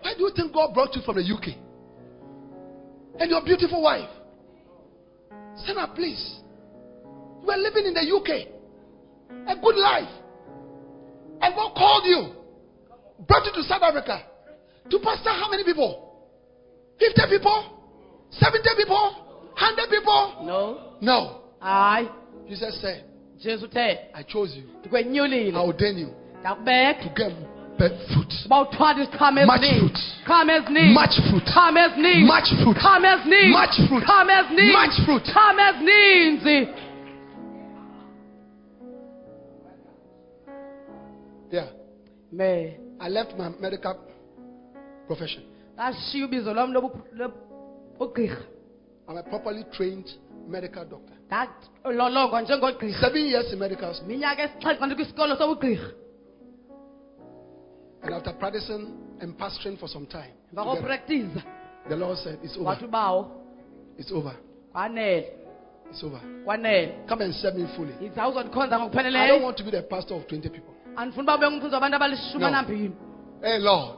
why do you think God brought you from the UK? And your beautiful wife. Senna, please. You were living in the UK. A good life. And God called you. Brought you to South Africa. To pastor how many people? 50 people? 70 people? 100 people? no No. hayi Jesus said, jesu uthe I chose you. To get newly. I ordain you to get bear fruit. uba uthwala iziqhamo Much fruit. qhamo ezininzi Much fruit. qhamo ezininzi Much fruit. qhamo ezininzi Much fruit. qhamo ezininzi Much fruit. qhamo ezininzi Yeah. me I left my medical profession. ndashiya ubizo lwam lobu- lobu- ugqirha I'm a properly trained medical doctor. ndalolongwa njengogqirha Seven years in medical school. minyaka esixhenxe ndikwisikolo sobugqirha And after practicing and pastoring for some time, together, the Lord said, It's over. ubawo It's over. kwanele It's over. kwanele Come and serve me fully. I don't ngokupheleleyo want to be the pastor of 20 people. Andifuna uba ube ngumfundisi wabantu abalishumi No. Hey, Lord,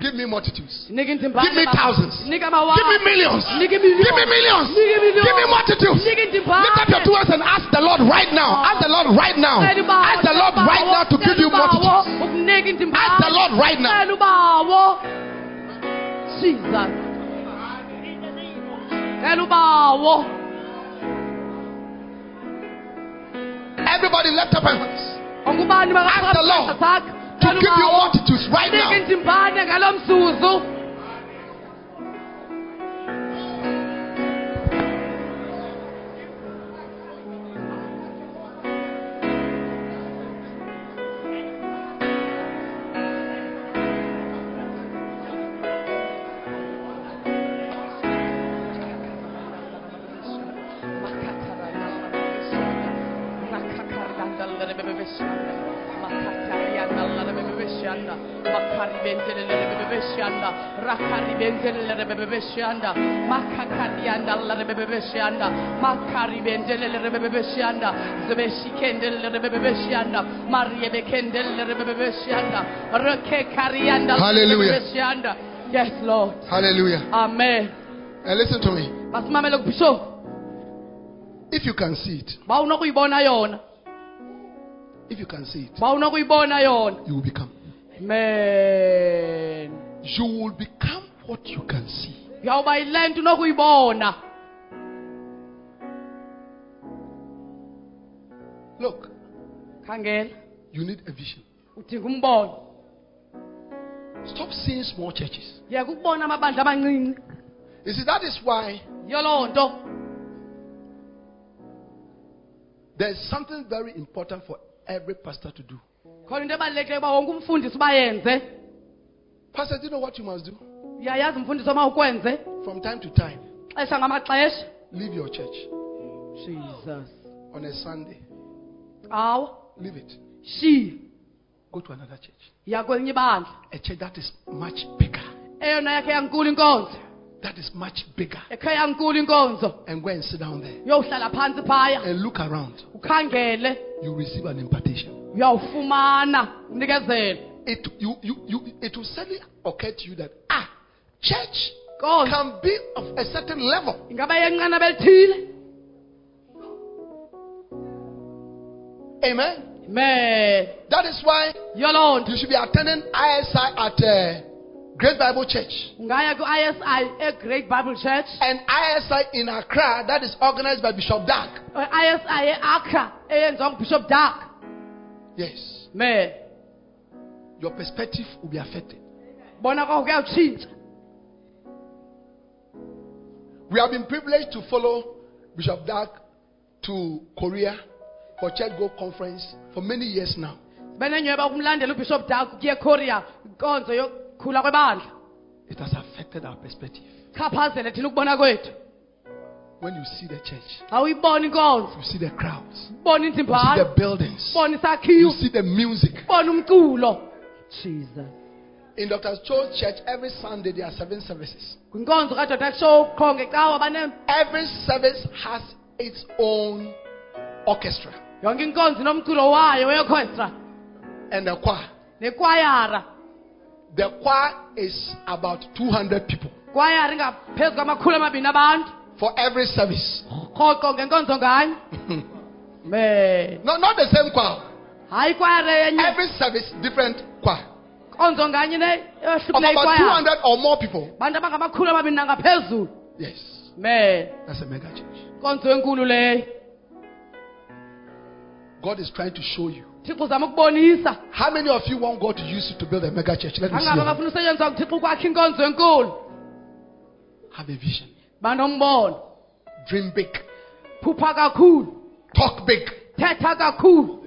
give me multitudes. Give me thousands. Give me millions. Give me millions. Give me multitudes. Lift up your two hands and ask the Lord right now. Ask the Lord right now. Ask the Lord right now to give you multitudes. Ask the Lord right now. Jesus Everybody lift up your hands Ask the Lord to give you multitudes right nika now. indimbane ngalo mzuzu Hallelujah. Yes, Lord. Hallelujah. Amen. And listen to me. Masimamele kubishop. If you can see it, Ba unokuyibona yona. if you can see it, Ba unokuyibona yona. you will become. Amen. You will become what you can see. Uyawuba yilento unokuyibona. Look, Khangela. you need a vision. Udinga umbono. Stop seeing small churches. Yeka ukubona amabandla abancinci. You see, that is why Yiyo loo nto. there's something very important for every pastor to do. Khona into ebalulekileyo uba wonke umfundisi. Pastor, do you know what you must do? Uyayazi umfundisi oma ukwenze. From time to time, Xesha ngamaxesha. leave your church Jesus. on a Sunday. Awa. Leave it. Shi. Go to another church. Ya kwelinye ibandla. A church that is much bigger. Eyona yakhe yankulu inkonzo. That is much bigger. Ekhe yankulu inkonzo. And go and sit down there Uyowuhlala phansi phaya. and look around. Ukhangele. You receive an impartation. uyawufumana unikezelo It, you, you, you, it will suddenly occur to you that, ah, church can be of a certain level. belithile Amen. That is why loo nto you should be attending ISI at uh, Great Bible Church. ungaya ku-isi e-great bible church And ISI in Accra, that is organized by Bishop Dag. i-isi e-accra eyenziwa ngubishop dag Yes. me Your perspective will be affected. bona kwakho kuyawutshintsha We have been privileged to follow Bishop Dag to Korea for Church Growth Conference for many years now. benenyweba ukumlandela ubishop dag kuye korea inkonzo yokukhula kwebandla. It has affected our perspective. chaphazele thina ukubona kwethu. When you see the church, xa uyibona inkonzo you see the crowds, ubona you see the buildings, you see the music. ubona umculo. Jesus In Dr. Cho's church, every Sunday there are seven services. kwinkonzo kadoda show qho ngecawa bane Every service has its own orchestra yonke inkonzo inomculo wayo weorchestra and a choir. The choir is about 200 people kwayara ingaphezu kwamakhulu amabini abantu for every service. rhoqo ngenkonzo nganye men No, not the same choir. hayi kwayare enye Every service, different choir. Nkonzo nganye ne eh, Of about 200 or more people. abangamakhulu amabini nangaphezulu Yes. men That's a mega church. nkonzo enkulu leyo God is trying to show you. thixo uzama ukubonisa How many of you want God to use you to build a mega church? Let me see. angaba bafuna usetyenziswa kuthixo ukwakha inkonzo enkulu Have a vision. banombono Dream big. phupha kakhulu Talk big. thetha kakhulu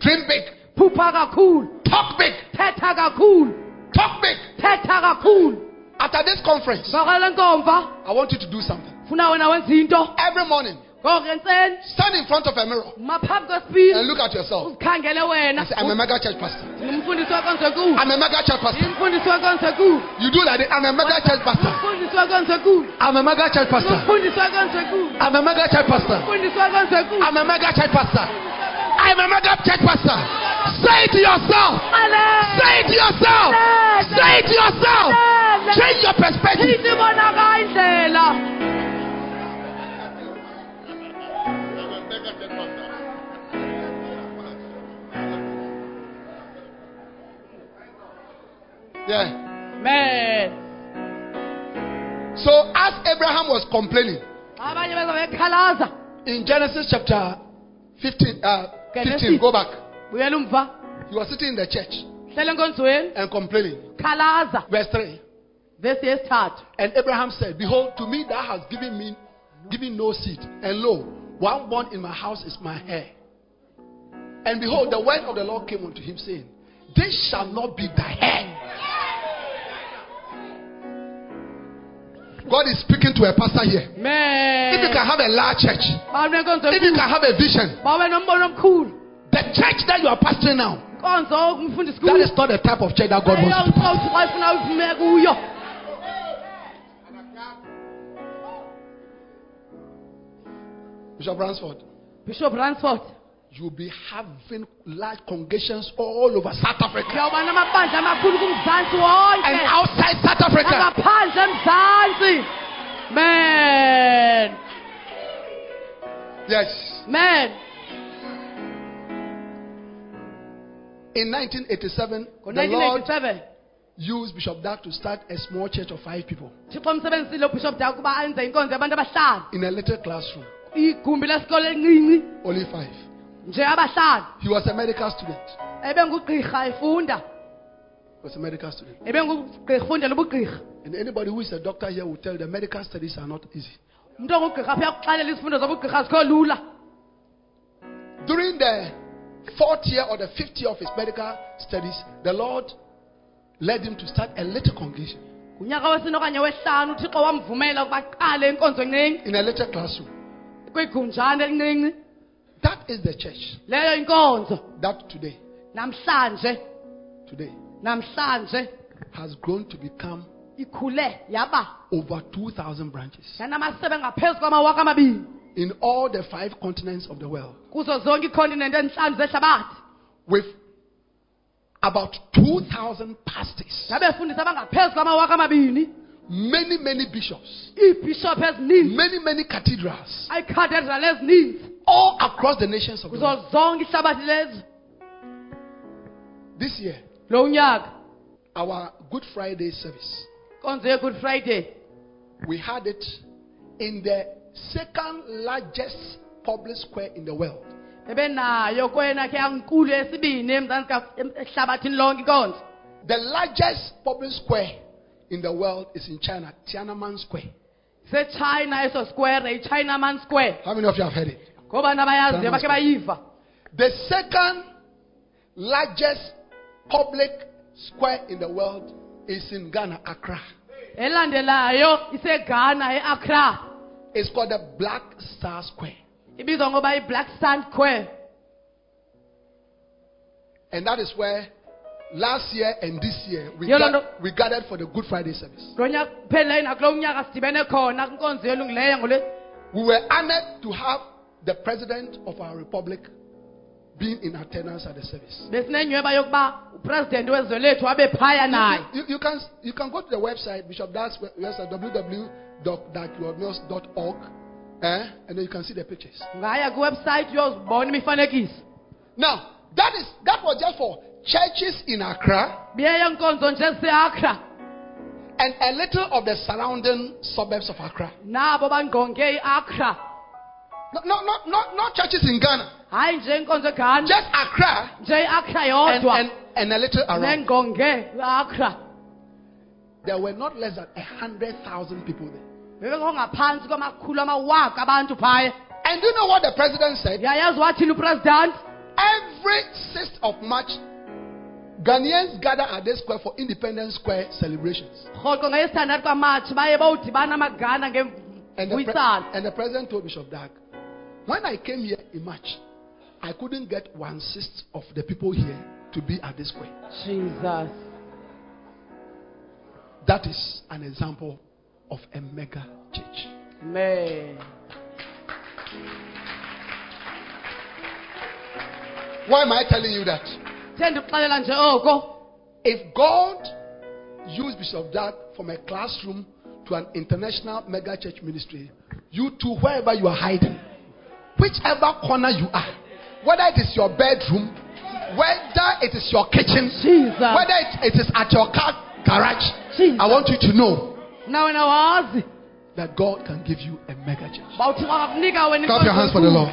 Dream big. phupha kakhulu Talk big. Talk big. After this conference, I want you to do something. funa wena wenza into Every morning, stand in front of a mirror and look at yourself say, I'm a mega church pastor. ngumfundisi wenkonzo enkulu I'm a mega church pastor. ngumfundisi wenkonzo enkulu You do like that. I'm a mega church pastor. ngumfundisi wenkonzo enkulu I'm a mega church pastor. ngumfundisi wenkonzo enkulu I'm a mega church pastor. ngumfundisi wenkonzo enkulu I'm a mega church pastor. I'm a mega church pastor. Say it to yourself. Say it to yourself. Say it to yourself. Change your perspective. ithi bonaka indlela Yeah. man So as Abraham was complaining abanye beza bekhalaza in Genesis chapter 15, uh, 15 Genesis. go back. He was sitting in the church and complaining. Verse 3. vesi yesithathu And Abraham said, Behold, to me thou hast given me given no seed, and lo, one born in my house is my heir. And behold, the word of the Lord came unto him, saying, This shall not be thy heir. God is speaking to a pastor here. Man. If you can have a large church, if you can have a vision, babe nombono omkhulu the church that you are pastoring now, that is not the type of church that God wants to pastor. uthi xa ufuna uvume kuyo Bishop Ransford, bishop ransford you'll be having large congregations all over South Africa. Uyawuba namabandla amakhulu kumzantsi and outside South Africa. man. Yes. man. In 1987, the Lord used Bishop Dag to start a small church of five people. Thixo umsebenzisile ubishop dag ukuba enze inkonzo yabantu abahlanu. In a little classroom. igumbi lesikolo encinci Only five. He was a medical student. ebengugqirha efunda was a medical student. ebengugqirha ubugqirha And anybody who is a doctor here will tell you the medical studies are not easy. umntu ongugqirha apha izifundo zobugqirha zikho lula During the fourth year or the fifth year of his medical studies, the Lord led him to start a little congregation ngunyaka wesine okanye wehlanu uthixo wamvumela ukuba aqale inkonzo encinci in a little classroom. kwigunjana elincinci That is the church. Leyo inkonzo. That today, namhlanje today, namhlanje has grown to become ikhule yaba. over 2,000 branches. Yanamasebe ngaphezu kwamawaka amabini in all the five continents of the world. kuzo zonke iikhontinenti entlanu zehlabathi. with about 2,000 pastors, nabefundisi abangaphezu kwamawaka amabini many, many bishops, iibhishophu ezininzi. many, many cathedrals, iikhathedrali ezininzi all across the nations of the world. This year, our Good Friday service, ye-good friday we had it in the second largest public square in the world. bebenayo kwena ke yankulu yesibini emzantsi Ka- em- ehlabathini lonke inkonzo The largest public square in the world is in China, Tiananmen Square. sechina eso square ichina man square How many of you have heard it? Ngobani abayaziyo Tiananmen bakhe bayiva The second largest public square in the world is in Ghana, Accra. elandelayo iseghana eaccra It's called the Black Star Square. ibizwa ngoba i-black sand square And that is where last year and this year we, ga- we gathered for the Good Friday service. lo nyaka kuphelileyo nakulo unyaka sidibene khona kwinkonzo yelungileyo ngole We were honored to have the President of our Republic being in attendance at the service. besinenyhweba yokuba upresidenti wezwe lethu abe phaya naye You, you can, you can go to the website, Bishop Dag's we- website, Eh? And then you can see the pictures. ungaya kwiwebsayithi uyozibona imifanekiso Now, that is that was just for churches in Accra biyeyo nkonzo nje eziseakra and a little of the surrounding suburbs of Accra. Now, Accra. Nabo bangqonge iakra No, no, no, not, not churches in Ghana. hayi nje inkonzo eghana Just Accra nje iakra and, yodwa and, and a little around. nengqonge iakra There were not less than a hundred thousand people there. bebengongaphantsi kwamakhulu amawaka abantu phaya And do you know what the president said? yayazi wathini upresident Every 6th of March, Ghanaians gather at this square for Independence Square celebrations. rhoqo ngeyesithandathu kamatshi baye bawudibana amagana And the, pre- ngemvuyisana and the president told Bishop Dag, when I came here in March, I couldn't get one sixth of the people here to be at this square. jesus That is an example of a mega church. amen Why am I telling you that? the ndikuxelela nje If God used Bishop Dag from a classroom to an international mega church ministry, you too, wherever you are hiding, whichever corner you are, whether it is your bedroom, whether it is your kitchen, Jesus. whether it, it is at your car garage, Jesus. I want you to know mna wena wazi that God can give you a mega church. bawuthixo akakunika wena Clap your hands for the Lord.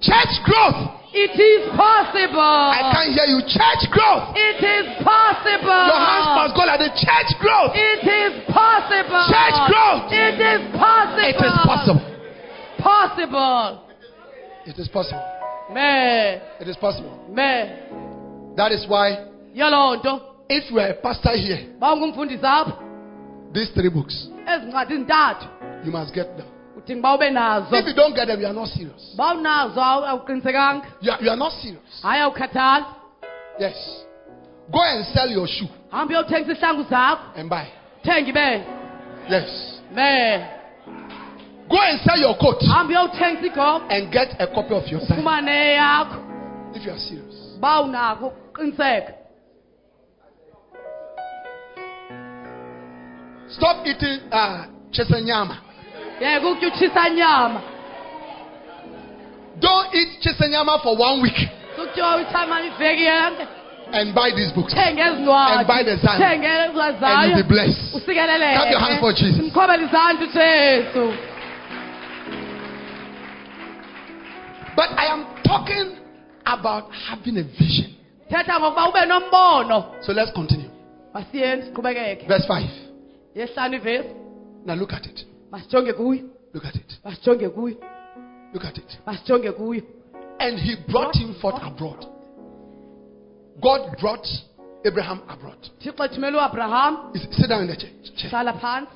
Church growth. It is possible I can't hear you. Church growth. it is possible Your hands must go like the church growth. it is possible Church growth. it is possible It is possible. possible It is possible. me It is possible. me That is why if you are a pastor here, these three books, ezi ncwadi zintathu you must get them. Udinga uba ube nazo If you don't get them, you are not serious. bawunazo awu- awuqinisekanga You are, you are not serious. hayi awukhathali Yes. Go and sell your shoe hambe uyothengisa izihlangu zakho and buy. thenga ibele Yes. me Go and sell your coat hambe uyowuthengisa igoko and get a copy of your sign ufumane eyakho if you are serious. bawunako ukuqiniseka Stop eating uh, chesenyama. Don't eat chesenyama for one week and buy these books. And buy the sign. And you'll be blessed. Clap your hands for Jesus. mkhobela izandla ujesu But I am talking about having a vision. So let's continue. Verse 5. yesihlanu ivesi Now look at it. Masijonge kuyo Look at it. masijonge kuyo Look at it. masijonge kuyo And he brought him forth abroad. God brought Abraham abroad. thixo ethumele uabraham He Sit down in the church. chair. hlala phantsi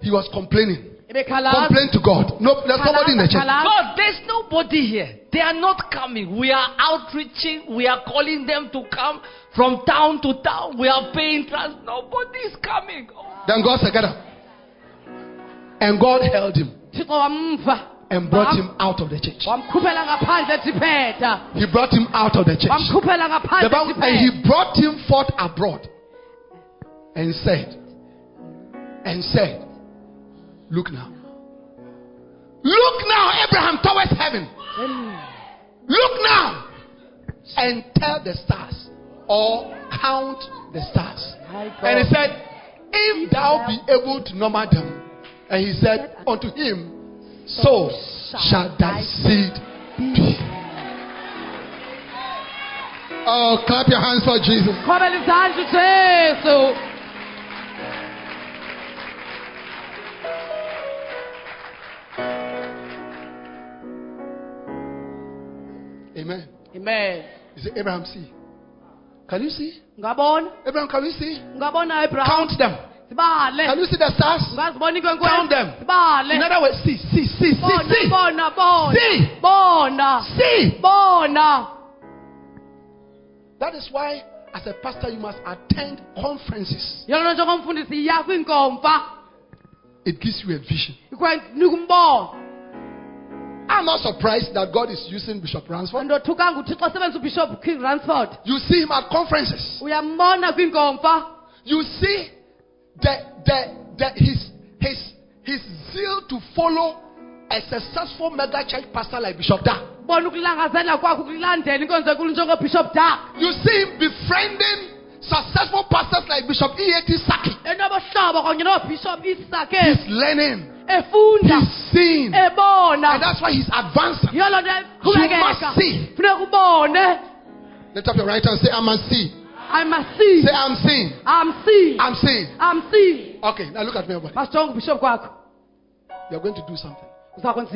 He was complaining. ebekhalaza Complain to God. No, there's nobody in the church. God, there's nobody here. They are not coming. We are outreaching. We are calling them to come from town to town. We are paying trust. Nobody is coming. Oh, Then God said, Get up. And God held him and brought him out of the church. wamkhuphela ngaphandle ethi phetha He brought him out of the church. The Bible, and he brought him forth abroad and said, and said, Look now. Look now, Abraham, towards heaven. Look now and tell the stars or count the stars. And he said, If thou be able to number them. And he said unto him, So shall thy seed be. Oh, clap your hands for Jesus. Amen. amen Is it Abraham, see. Can you see? ungabona Abraham, can you see? ungabona abraham Count them. Can you see the stars? Count them. In other words, see, see, see, see, see. See. See. That is why, as a pastor, you must attend conferences. yolona njengomfundisi iya kwiinkomfa It gives you a vision. I'm not surprised that God is using Bishop Ransford. andothukanga uthixo sebenzisa ubishop king ransford You see him at conferences. You see the, the, the, his, his, his zeal to follow a successful mega church pastor like Bishop Da. bona ukulangazela kwakho ukulandela inkonzo enkulu njengobishop dag You see him befriending successful pastors like Bishop E.A.T. Sackey. enobohlobo kanye nobishop isake He's learning, he's seeing, and that's why he's advancing. yiyo loo nto You must see. Lift up your right hand and say, I must see. I must see Say, I'm seeing. i'm seeing I'm seeing. i'm seeing Okay, now look at me, everybody. kwakho You're going to do something.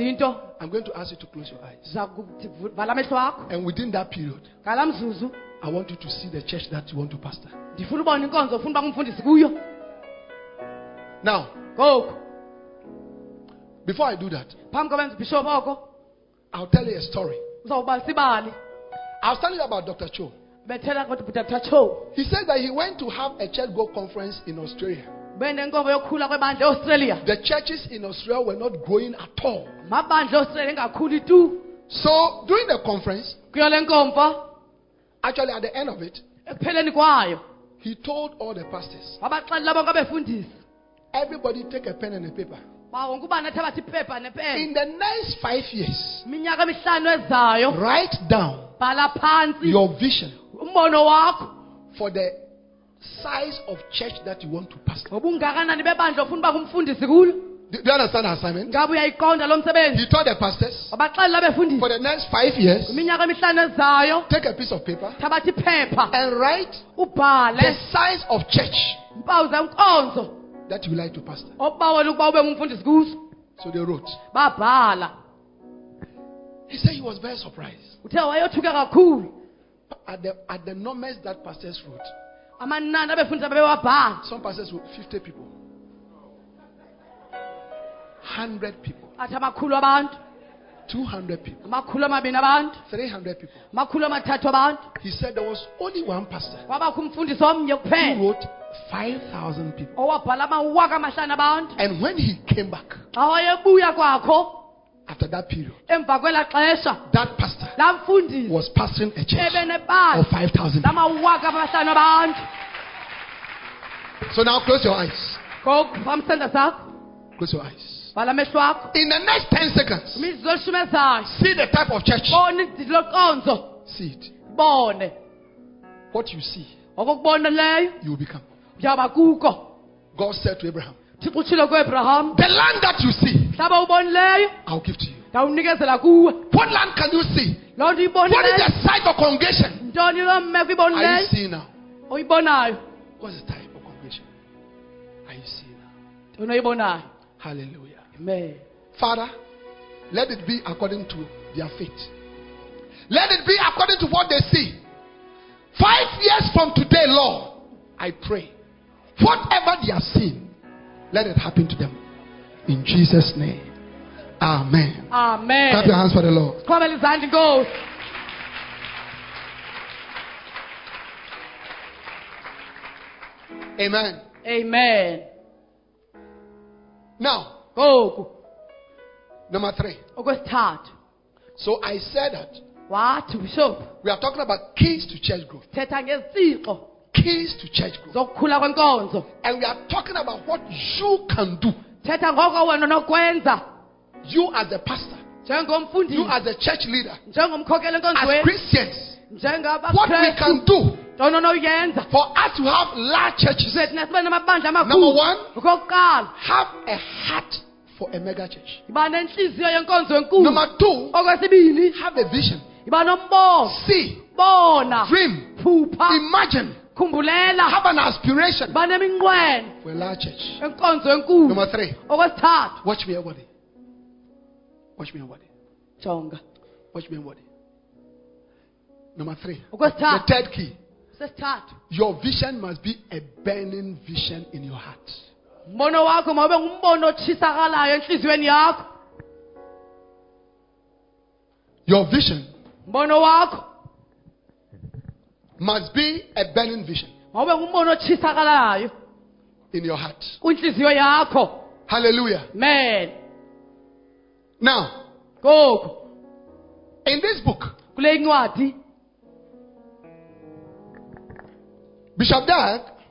into I'm going to ask you to close your eyes. uza kuthi vu- vala amehlo akho And within that period, mzuzu I want you to see the church that you want to pastor. ndifuna ubona inkonzo ufuna uba ngumfundisi kuyo Now, ngoku before I do that, phambi kobenza ubishop oko I'll tell you a story. uzawubalisa ibali I was telling you about Dr. Cho. Bethela kodwa butata cho He said that he went to have a church growth conference in Australia. benenkonzo yokukhula kwebandla eaustralia The churches in Australia were not growing at all. amabandla eaustralia engakhuli tu So during the conference, kuyo le nkomfa actually at the end of it, eh, he told all the pastors, wabaxelela bonke abefundisi everybody take a pen and a paper. ba wonke ubani athabatha iphepha nepeni In the next five years, iminyaka emihlanu ezayo. write down your vision umbono wakho for the size of church that you want to pastor. ngobungakanani bebandla ofuna uba ngumfundisi kulo. Do you understand the assignment? ngabe uyayiqonda lo msebenzi. He told the pastors, wabaxelela abefundisi for the next five years, iminyaka emihlanu ezayo. Take a piece of paper iphepha. and write the size of church zenkonzo that you like to pastor. obawela ukuba ube ngumfundisi kuzo So they wrote. babhala. He said he was very surprised. Uthe wayothuke kakhulu at the at the numbers that pastors wrote. amanani abefundisi abebewabhala Some pastors wrote 50 people, 100 people, athi amakhulu abantu. 200 people, amakhulu amabini abantu. 300 people. amakhulu amathathu abantu. He said there was only one pastor kwabakho umfundisi omnye who wrote 5,000 people. owabhala amawaka amahlanu abantu. And when he came back xa wayebuya kwakho after that period, emva kwelaa xesha that pastor was pastoring a church of ebenebandla 5,000 people. lamawaka amahlanu abantu So now close your eyes. ngoku phamsenda sakho Close your eyes. vala amehlo akho In the next 10 seconds, imizuzu elishumi ezayo see the type of church. bona ididi loqonzo See it. bone What you see, you will become. God said to Abraham, thixo utshilo kuabraham The land that you see, I'll give to you. What land can you see? What is the size of congregation? ntoni loo mmeko Are you seeing now? What's the type of congregation? Are you seeing now? Hallelujah. amen Father, let it be according to their faith. Let it be according to what they see. Five years from today, Lord, I pray, whatever they are seeing, let it happen to them. In Jesus' name. Amen. Amen. Clap your hands for the Lord. qhwabela izandla inkosi Amen. amen Now, ngoku number three. okwesithathu So I said that wathi bishop we are talking about keys to church growth. thetha Keys to church growth. zokukhula kwenkonzo And we are talking about what you can do. Thetha ngoko wena nokwenza You as a pastor, you as a church leader, njengomkhokeli as Christians, what we can do for us to have large churches. sibe namabandla Number amakhulu one, okokuqala have a heart for a mega church. yiba nentliziyo yenkonzo enkulu. Number two, okwesibini have a vision. nombono See, bona. dream, phupha. Imagine, khumbulela have an aspiration yiba neminqweno for a large church. enkonzo enkulu Number three, okwesithathu watch me, everybody. Watch me, everybody. jonga Watch me, everybody. Number three, the okwesithathu third key. sesithathu Your vision must be a burning vision in your heart. umbono wakho mawube ngumbono otshisakalayo entliziyweni yakho Your vision umbono wakho must be a burning vision mawube ngumbono otshisakalayo in your heart. yakho Hallelujah. man Now, ngoku In this book, kule Bishop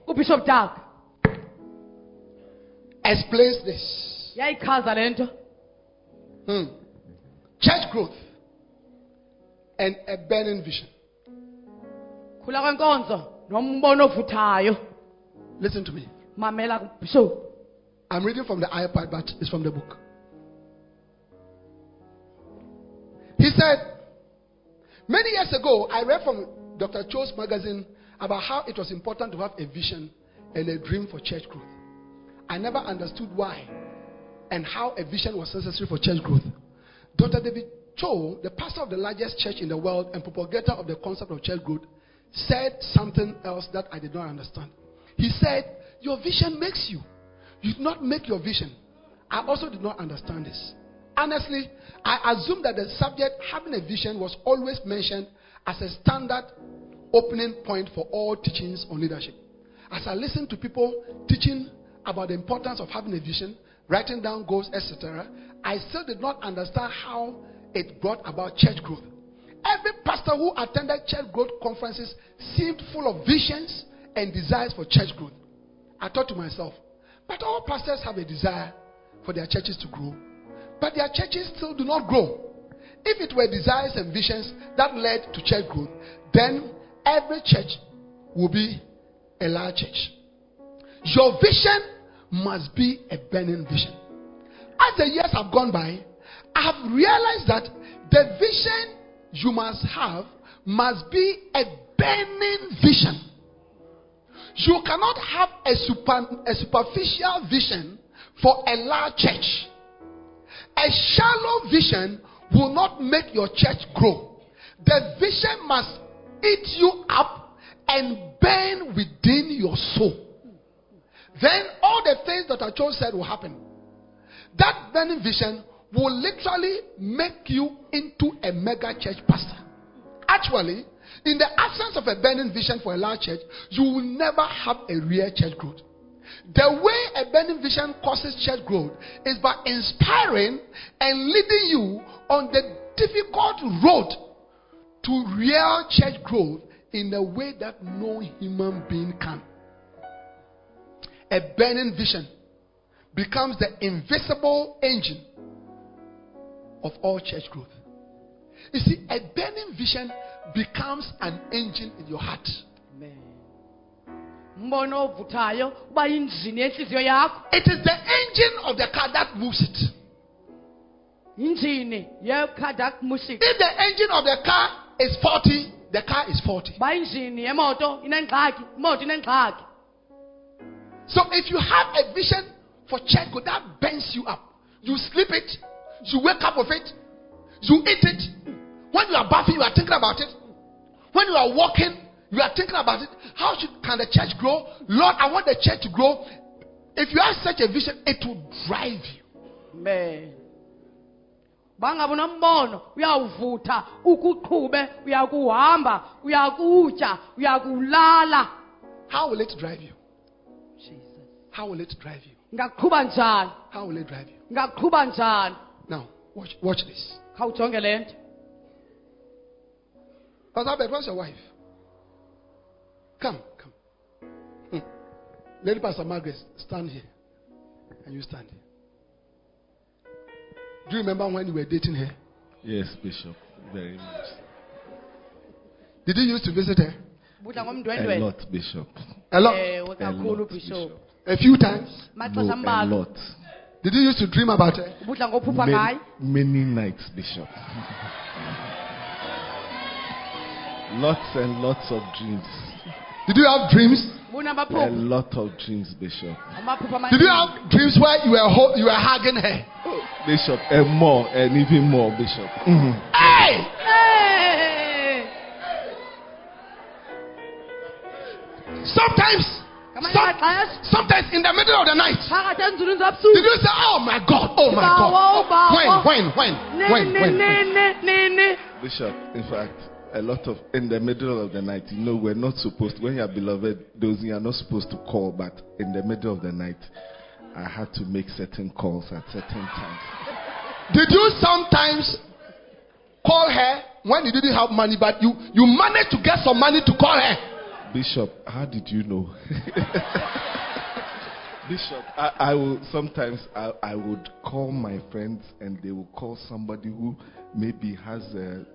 ubishop dag explains this. yayichaza le nto Hmm. Church growth and a burning vision. Khula kwenkonzo nombono ovuthayo Listen to me. mamela I'm reading from the iPad, but it's from the book. He said, Many years ago, I read from Dr. Cho's magazine about how it was important to have a vision and a dream for church growth. I never understood why and how a vision was necessary for church growth. Dr. David Cho, the pastor of the largest church in the world and propagator of the concept of church growth, said something else that I did not understand. He said, Your vision makes you. You did not make your vision. I also did not understand this. Honestly, I assumed that the subject having a vision was always mentioned as a standard opening point for all teachings on leadership. As I listened to people teaching about the importance of having a vision, writing down goals, etc., I still did not understand how it brought about church growth. Every pastor who attended church growth conferences seemed full of visions and desires for church growth. I thought to myself, but all pastors have a desire for their churches to grow, but their churches still do not grow. If it were desires and visions that led to church growth, then every church will be a large church. Your vision must be a burning vision. As the years have gone by, I have realized that the vision you must have must be a burning vision. You cannot have a, super, a superficial vision for a large church. A shallow vision will not make your church grow. The vision must eat you up and burn within your soul. Then all the things that Cho said will happen. That burning vision will literally make you into a mega church pastor. Actually, in the absence of a burning vision for a large church, you will never have a real church growth. The way a burning vision causes church growth is by inspiring and leading you on the difficult road to real church growth in a way that no human being can. A burning vision becomes the invisible engine of all church growth. You see, a burning vision becomes an engine in your heart. umbono ovuthayo uba yinjini yenhliziyo yakho It is the engine of the car that moves it. injini yecardiac music If the engine of the car is 40, the car is 40. uba injini yemoto inengxaki imoto inengxaki So if you have a vision for church growth, that bends you up. You sleep it, you wake up with it, you eat it. When you are bathing, you are thinking about it. When you are walking, you are thinking about it. How should, can the church grow? Lord, I want the church to grow. If you have such a vision, it will drive you. amen bangabi nombono uyawuvutha ukuqhube uyakuhamba uyakutya uyakulala How will it drive you? jesus How will it drive you? ngaqhuba njani How will it drive you? ngaqhuba njani watch, watch this. khawujonge le nto Pastor Albert, where's your wife? Come, come. Hmm. Lady Pastor Margaret, stand here. And you stand here. Do you remember when you were dating her? Yes, Bishop. Very much. Did you used to visit her? budla A ngomndwendwe lot, Bishop. A lot. ewe A kakhulu lot, bishop Bishop. A few times. maxesha No, a ambalwa lot. Did you used to dream about her? budla ngophupha Many, many nights, Bishop. lots and lots of dreams. Did you have dreams? A lot of dreams, Bishop. Did you have dreams where you were ho- you were hugging her? Bishop, and more, and even more, Bishop. Hey! Eh, Sometimes, ngamanye some- sometimes in the middle of the night, phakathi enzulwini did zabusuku you say, "Oh my God, oh my God"? When, when, when, when, when? nene nene Bishop, in fact, a lot of in the middle of the night, you know, we're not supposed when your beloved those you are not supposed to call, but in the middle of the night, I had to make certain calls at certain times. Did you sometimes call her when you didn't have money, but you, you managed to get some money to call her? Bishop, how did you know? Bishop, I, I will sometimes I, I would call my friends and they will call somebody who maybe has a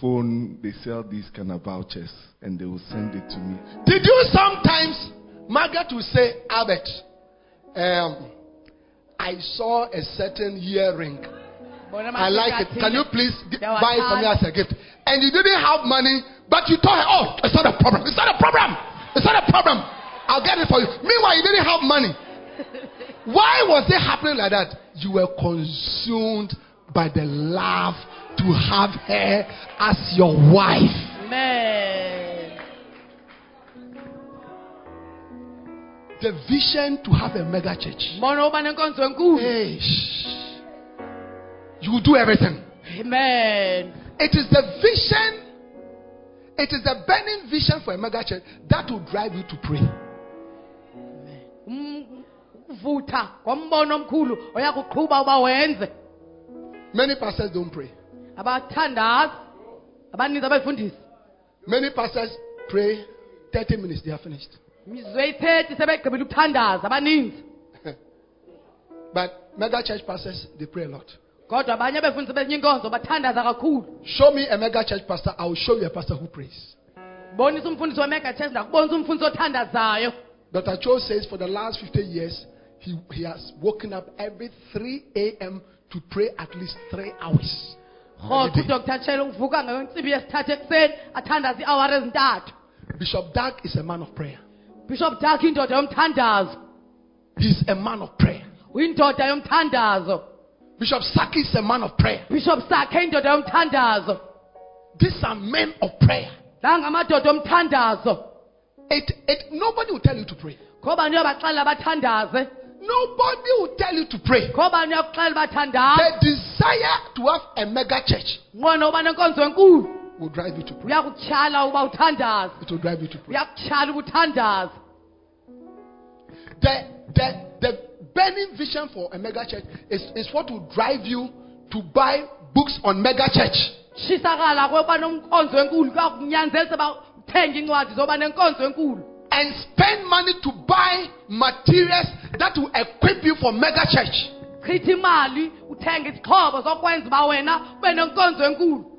phone. They sell these kind of vouchers and they will send it to me. Did you sometimes, Margaret will say, Albert, um, I saw a certain earring. I like it. Can you please g- There was buy it for me as a gift? And you didn't have money, but you told her, oh, it's not a problem. It's not a problem. It's not a problem. I'll get it for you. Meanwhile, you didn't have money. Why was it happening like that? You were consumed by the love to have her as your wife. Amen. The vision to have a mega church. Mbona uba nenkonzo enkulu. Hey, you will do everything. Amen. It is the vision, it is the burning vision for a mega church that will drive you to pray. Ukuvutha kombono omkhulu oyakuqhuba uba wenze. Many pastors don't pray. Abathandazi abaninzi abefundisi. Many pastors pray 30 minutes, they are finished. Imizwe ithethi sebegqibile ukuthandaza abaninzi. But mega church pastors, they pray a lot. Kodwa abanye abefundisi benye bathandaza kakhulu. Show me a mega church pastor, I will show you a pastor who prays. Bonisa umfundisi wemega church ndakubonisa umfundisi othandazayo. Dr. Cho says for the last 50 years, he, he has woken up every 3 a.m. to pray at least three hours. Rhoqo Every day. uDr Chelo uvuka ngentsimbi yesithathu ekuseni athandaza iiawari ezintathu. Bishop Dag is a man of prayer. Bishop Dag indoda yomthandazo. He's a man of prayer. Uyindoda yomthandazo. Bishop Sackey is a man of prayer. Bishop Sakhe indoda yomthandazo. These are men of prayer. La ngamadoda omthandazo. It, it, nobody will tell you to pray. Ngoba niyobaxelela bathandaze. Nobody will tell you to pray. Ngoba niyokuxelela bathandaze. The desire to have a mega church Nqono uba nenkonzo enkulu. will drive you to pray. Uyakutyhala uba uthandaze. It will drive you to pray. Uyakutyhala uba uthandaze. The, the, the burning vision for a mega church is, is what will drive you to buy books on mega church. Tshisakala kwoba nenkonzo enkulu kuyakunyanzelisa uba uthenge incwadi zoba nenkonzo enkulu. And spend money to buy materials that will equip you for mega church. chitha imali uthenge izixhobo zokwenza uba wena ube nenkonzo enkulu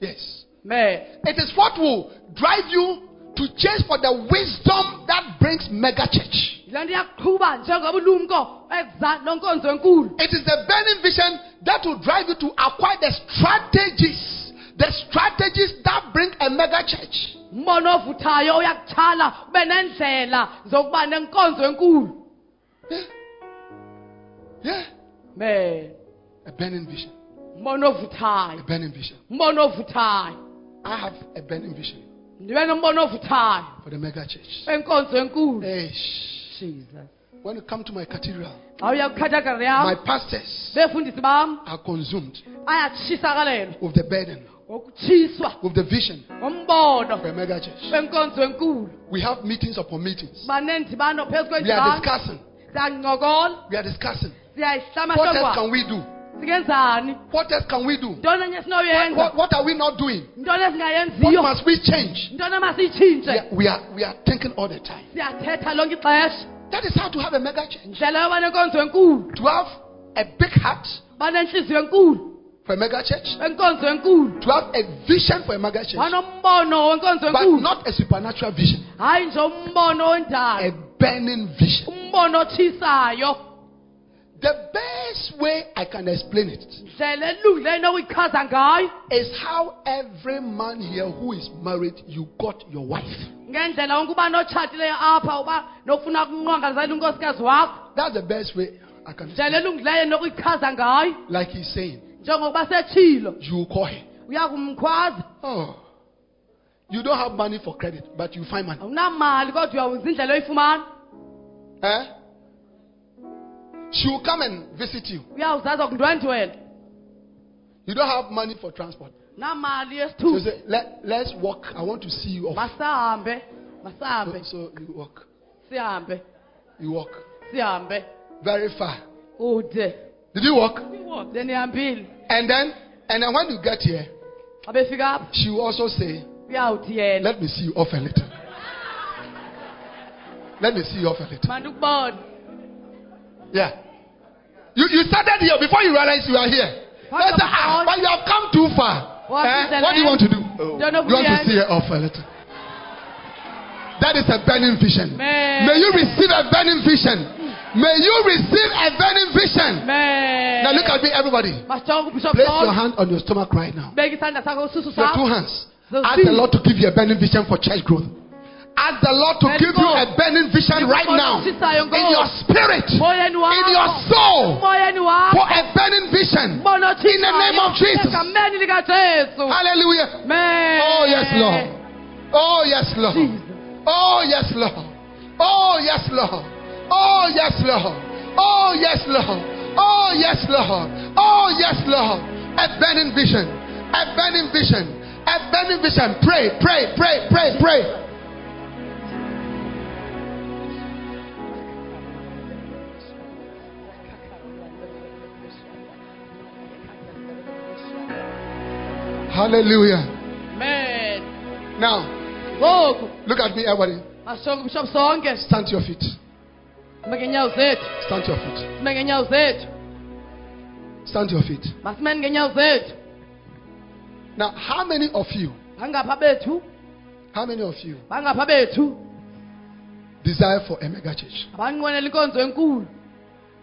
Yes. It is what will drive you to chase for the wisdom that brings mega church. yile nto iyaqhuba njengobulumko ekuza nenkonzo enkulu It is the burning vision that will drive you to acquire the strategies, the strategies that bring a mega church. umbono ovuthayo uyakutshala ube nendlela zokuba nenkonzo enkulu Yeah. me A burning vision. A burning vision. I have a burning vision ndibe nombono ovuthayo for the mega church. enkonzo enkulu. Hey, jesus. When you come to my cathedral, xa uya kukhathakari my yam pastors befundisi bam. are consumed ayatshisakalelwa with the burden, ngokutshiswa with the vision ngombono. for a mega church. wenkonzo enkulu. We have meetings upon meetings. baneendibano phezu We are kwendibano discussing. siyancokola We are discussing. What else can we do? What else can we do? enye What, what are we not doing? What must we change? ntoni We are, we are, we are thinking all the time. siyathetha lonke ixesha That is how to have a mega church. ndlela yoba nenkonzo enkulu To have a big heart for a mega church. To have a vision for a mega church. But not a supernatural vision. hayi nje umbono A burning vision. The best way I can explain it ndlela elungileyo enokuyichaza ngayo is how every man here who is married, you got your wife. ngendlela wonke uba notshatileyo apha uba nofuna ukunqwanqazela unkosikazi wakho That's the best way I can explain. ngayo Like he's saying, you call her. Oh. You don't have money for credit, but you find money. awunamali kodwa uyawuza indlela oyifumana Eh? She will come and visit you. You don't have money for transport. So say, Let, let's walk. I want to see you off. So, so you walk. You walk. Very far. Did you walk? senihambile And then, and then when you get here, xa befika apha she will also say, Let me see you off a little. Let me see you off a little. Yeah. You, you started here before you realize you are here. Let's say, ah, but you have come too far. What Eh? What do you want to do? Don't You want to see her off a little. That is a burning vision. Man. May you receive a burning vision. May you receive a burning vision. Man. Now look at me, everybody. Place your hand on your stomach right now. beka isandla sakho ususu Your two hands. Ask the Lord to give you a burning vision for church growth. Ask the Lord to give you a burning vision right now in your spirit, in your soul, for a burning vision. In the name of Jesus. Hallelujah. Oh, yes, Lord. Oh, yes, Lord. Oh, yes, Lord. Oh, yes, Lord. Oh, yes, Lord. Oh, yes, Lord. Oh, yes, Lord. Oh, yes, Lord. A burning vision. A burning vision. A burning vision. Pray, pray, pray, pray, pray. Hallelujah. Man. Now, ngoku look at me, everybody. masijonga ubishop sonke Stand to your feet. Stand to your feet. Stand to your feet. Now, how many of you, how many of you desire for a mega church? abanqwenela inkonzo enkulu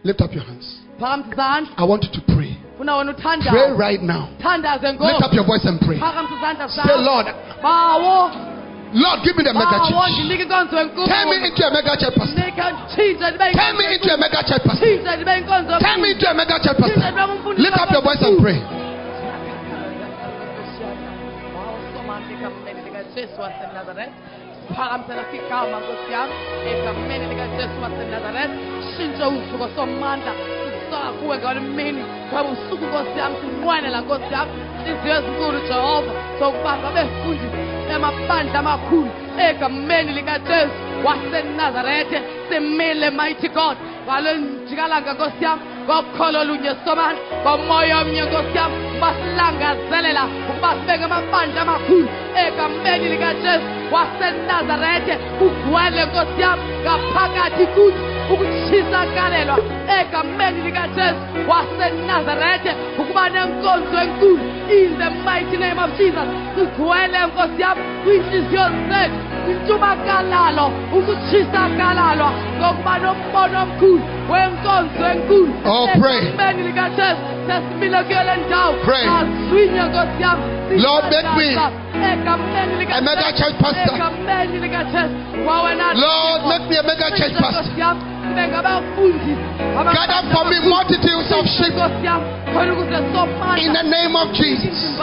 Lift up your hands. I want you to pray. Pray right now. thandaze Lift up your voice and pray. phakamisa izandla Say, Lord, bawo Lord, give me the mega church. ndinike inkonzo enkulu Turn me into a mega church pastor. nika tshintshe ndibe Turn me into a mega church pastor. tshintshe ndibe inkonzo Turn me into a mega church pastor. Lift up your voice and pray. Jesu waseNazaretha siphakamisela igama nkosi yami egameni likajesu waseNazaretha shintshe usuku somandla sisoka kuwe ngalo mini ngoba usuku nkosi yami sinqwenela nkosi yami. Inhliziyo ezinkulu jehova sokubamba befundi emabandla amakhulu. Egameni likajesu wasenazarethe simile mighty god. Ngalo njikalanga nkosi yami ngokholo lunye somandla ngomoya omnye nkosi yami basilangazelela ukuba sibeke amabandla amakhulu. Egameni likajesu wasenazarethe kugcwele nkosi yami ngaphakathi kuthi ukutshisakalelwa egameni likajesu wasenazarethe ukuba nenkonzo enkulu in the mighty name of jesus sigcwele nkosi yami kwiintliziyo zethu intubakalalo ukutshisakalalo ngokuba nombono omkhulu wenkonzo enkulu Oh, pray. egameni likajesu sesimile kuyole ndawo Pray. aswinye nkosi yami Lord, make me a mega church pastor. egameni likajesu wawena Lord, make me a mega church pastor. Gather for me multitudes of sheep in the name of Jesus.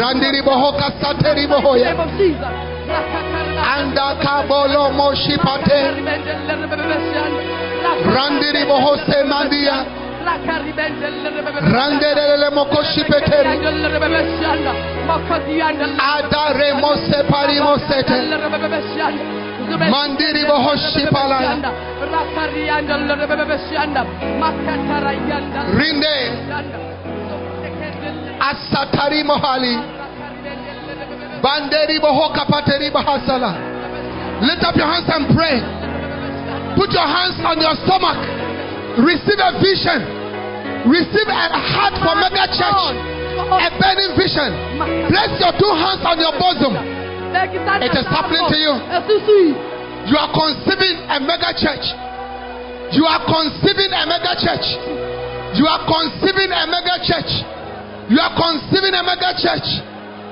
Randiri bohoka sateri bohoya. Anda kabolo moshipate. Randiri bohose mandia. Randerele mokoshipeteri. Adare mose parimosete. Mandiri bohoshipala. Rinde. Asatari mohali. Banderi bohoka pateri bahasala. Lift up your hands and pray. Put your hands on your stomach. Receive a vision. Receive a heart for mega church. A burning vision. Place your two hands on your bosom. It is happening to you. You are conceiving a mega church. You are conceiving a mega church. You are conceiving a mega church. You are conceiving a mega church.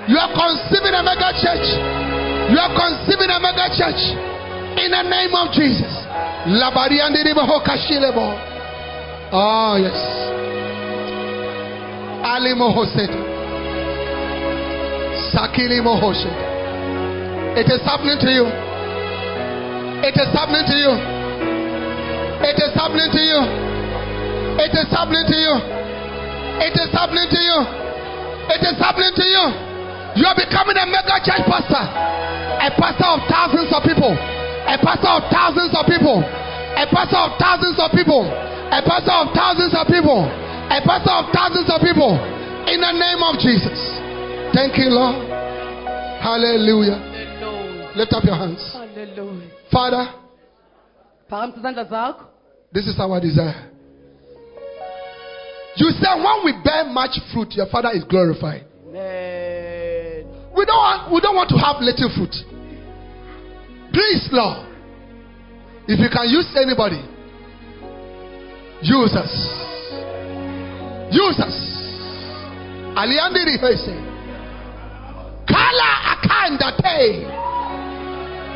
You are conceiving a mega church. You are conceiving a mega church. In the name of Jesus. Oh, yes. Ali Mohoseta. Sakili Mohoseta. It is happening to you. It is happening to you. It is happening to you. It is happening to you. It is happening to you. It is happening to you. You are becoming a mega church pastor. A pastor of thousands of people. A pastor of thousands of people. A pastor of thousands of people. A pastor of thousands of people. A pastor of thousands of people. In the name of Jesus. Thank you, Lord. Hallelujah. Lift up your hands. Hallelujah. Father, phakamisa izandla zakho this is our desire. You said when we bear much fruit, your Father is glorified. Amen. We don't want, we don't want to have little fruit. Please, Lord, if you can use anybody, use us. Use us. Aliandiri. Kala akandate.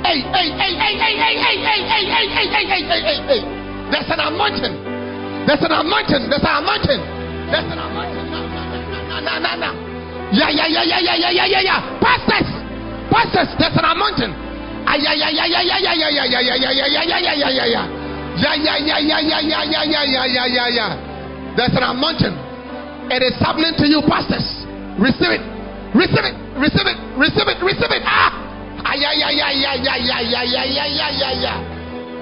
Hey, hey, hey, hey, hey, hey, hey, hey, hey, hey, hey, hey, hey, hey, hey, hey. There's an anointing. There's an anointing. There's an anointing. There's an anointing. No, no, no, no, no, no. Yeah, yeah, yeah, yeah, yeah, yeah, yeah, yeah, yeah. Pastors, pastors, there's an anointing. Ah, yeah, yeah, yeah, yeah, yeah, yeah, yeah, yeah, yeah, yeah, yeah, yeah, yeah, yeah, yeah, yeah. Yeah, yeah, yeah, yeah, yeah, yeah, yeah, yeah, yeah, yeah, yeah, yeah. There's an anointing. It is happening to you, pastors. Receive it. Receive it. Receive it. Receive it. Receive it. Ah!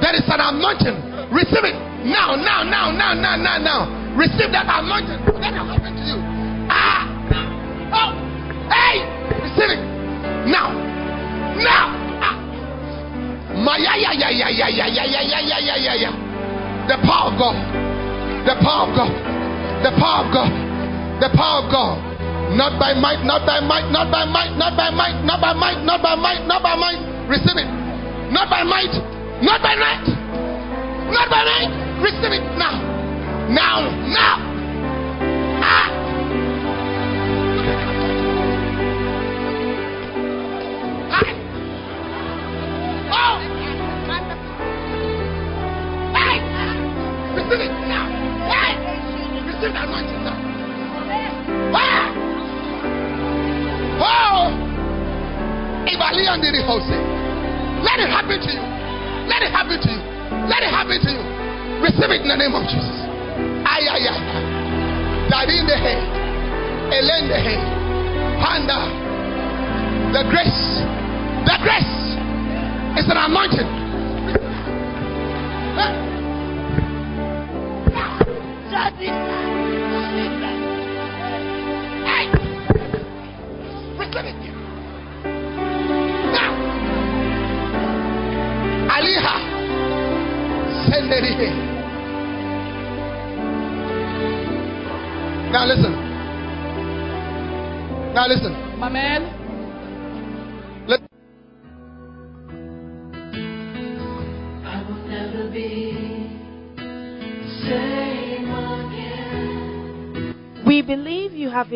There is an anointing. Receive it now, now, now, now, now, now, now. Receive that anointing. Let it happen to you. Ah, oh, hey, receive it now, now. Ah. The power of God, the power of God, the power of God, the power of God. Not by might, not by might, not by might, not by might, not by might, not by might, not by might. Receive it. Not by might, not by might, not by might. Receive it now. Now, now.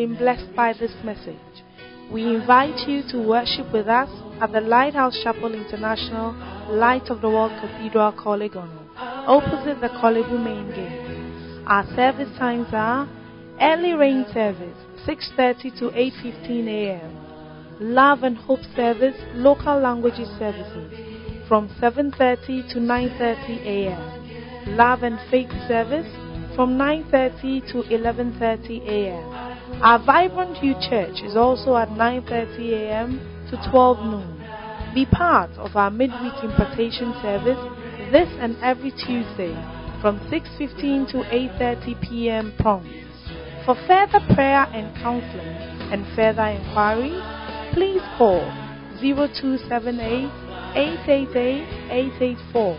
Been blessed by this message. We invite you to worship with us at the Lighthouse Chapel International, Light of the World Cathedral, Korle Gonno, opposite the Korle Bu main gate. Our service times are early rain service, 6:30 to 8:15 a.m. Love and Hope service, local languages services, from 7:30 to 9:30 a.m. Love and Faith service from 9:30 to 11:30 a.m. Our vibrant youth church is also at 9:30 a.m. to 12 noon. Be part of our midweek impartation service this and every Tuesday from 6:15 to 8:30 p.m. prompt. For further prayer and counseling and further inquiries, please call 0278 888 884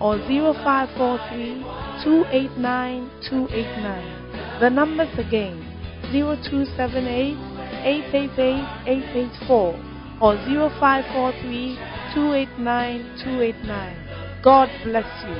or 0543 289 289. The numbers again 0278 888 884 or 0543 289 289. God bless you.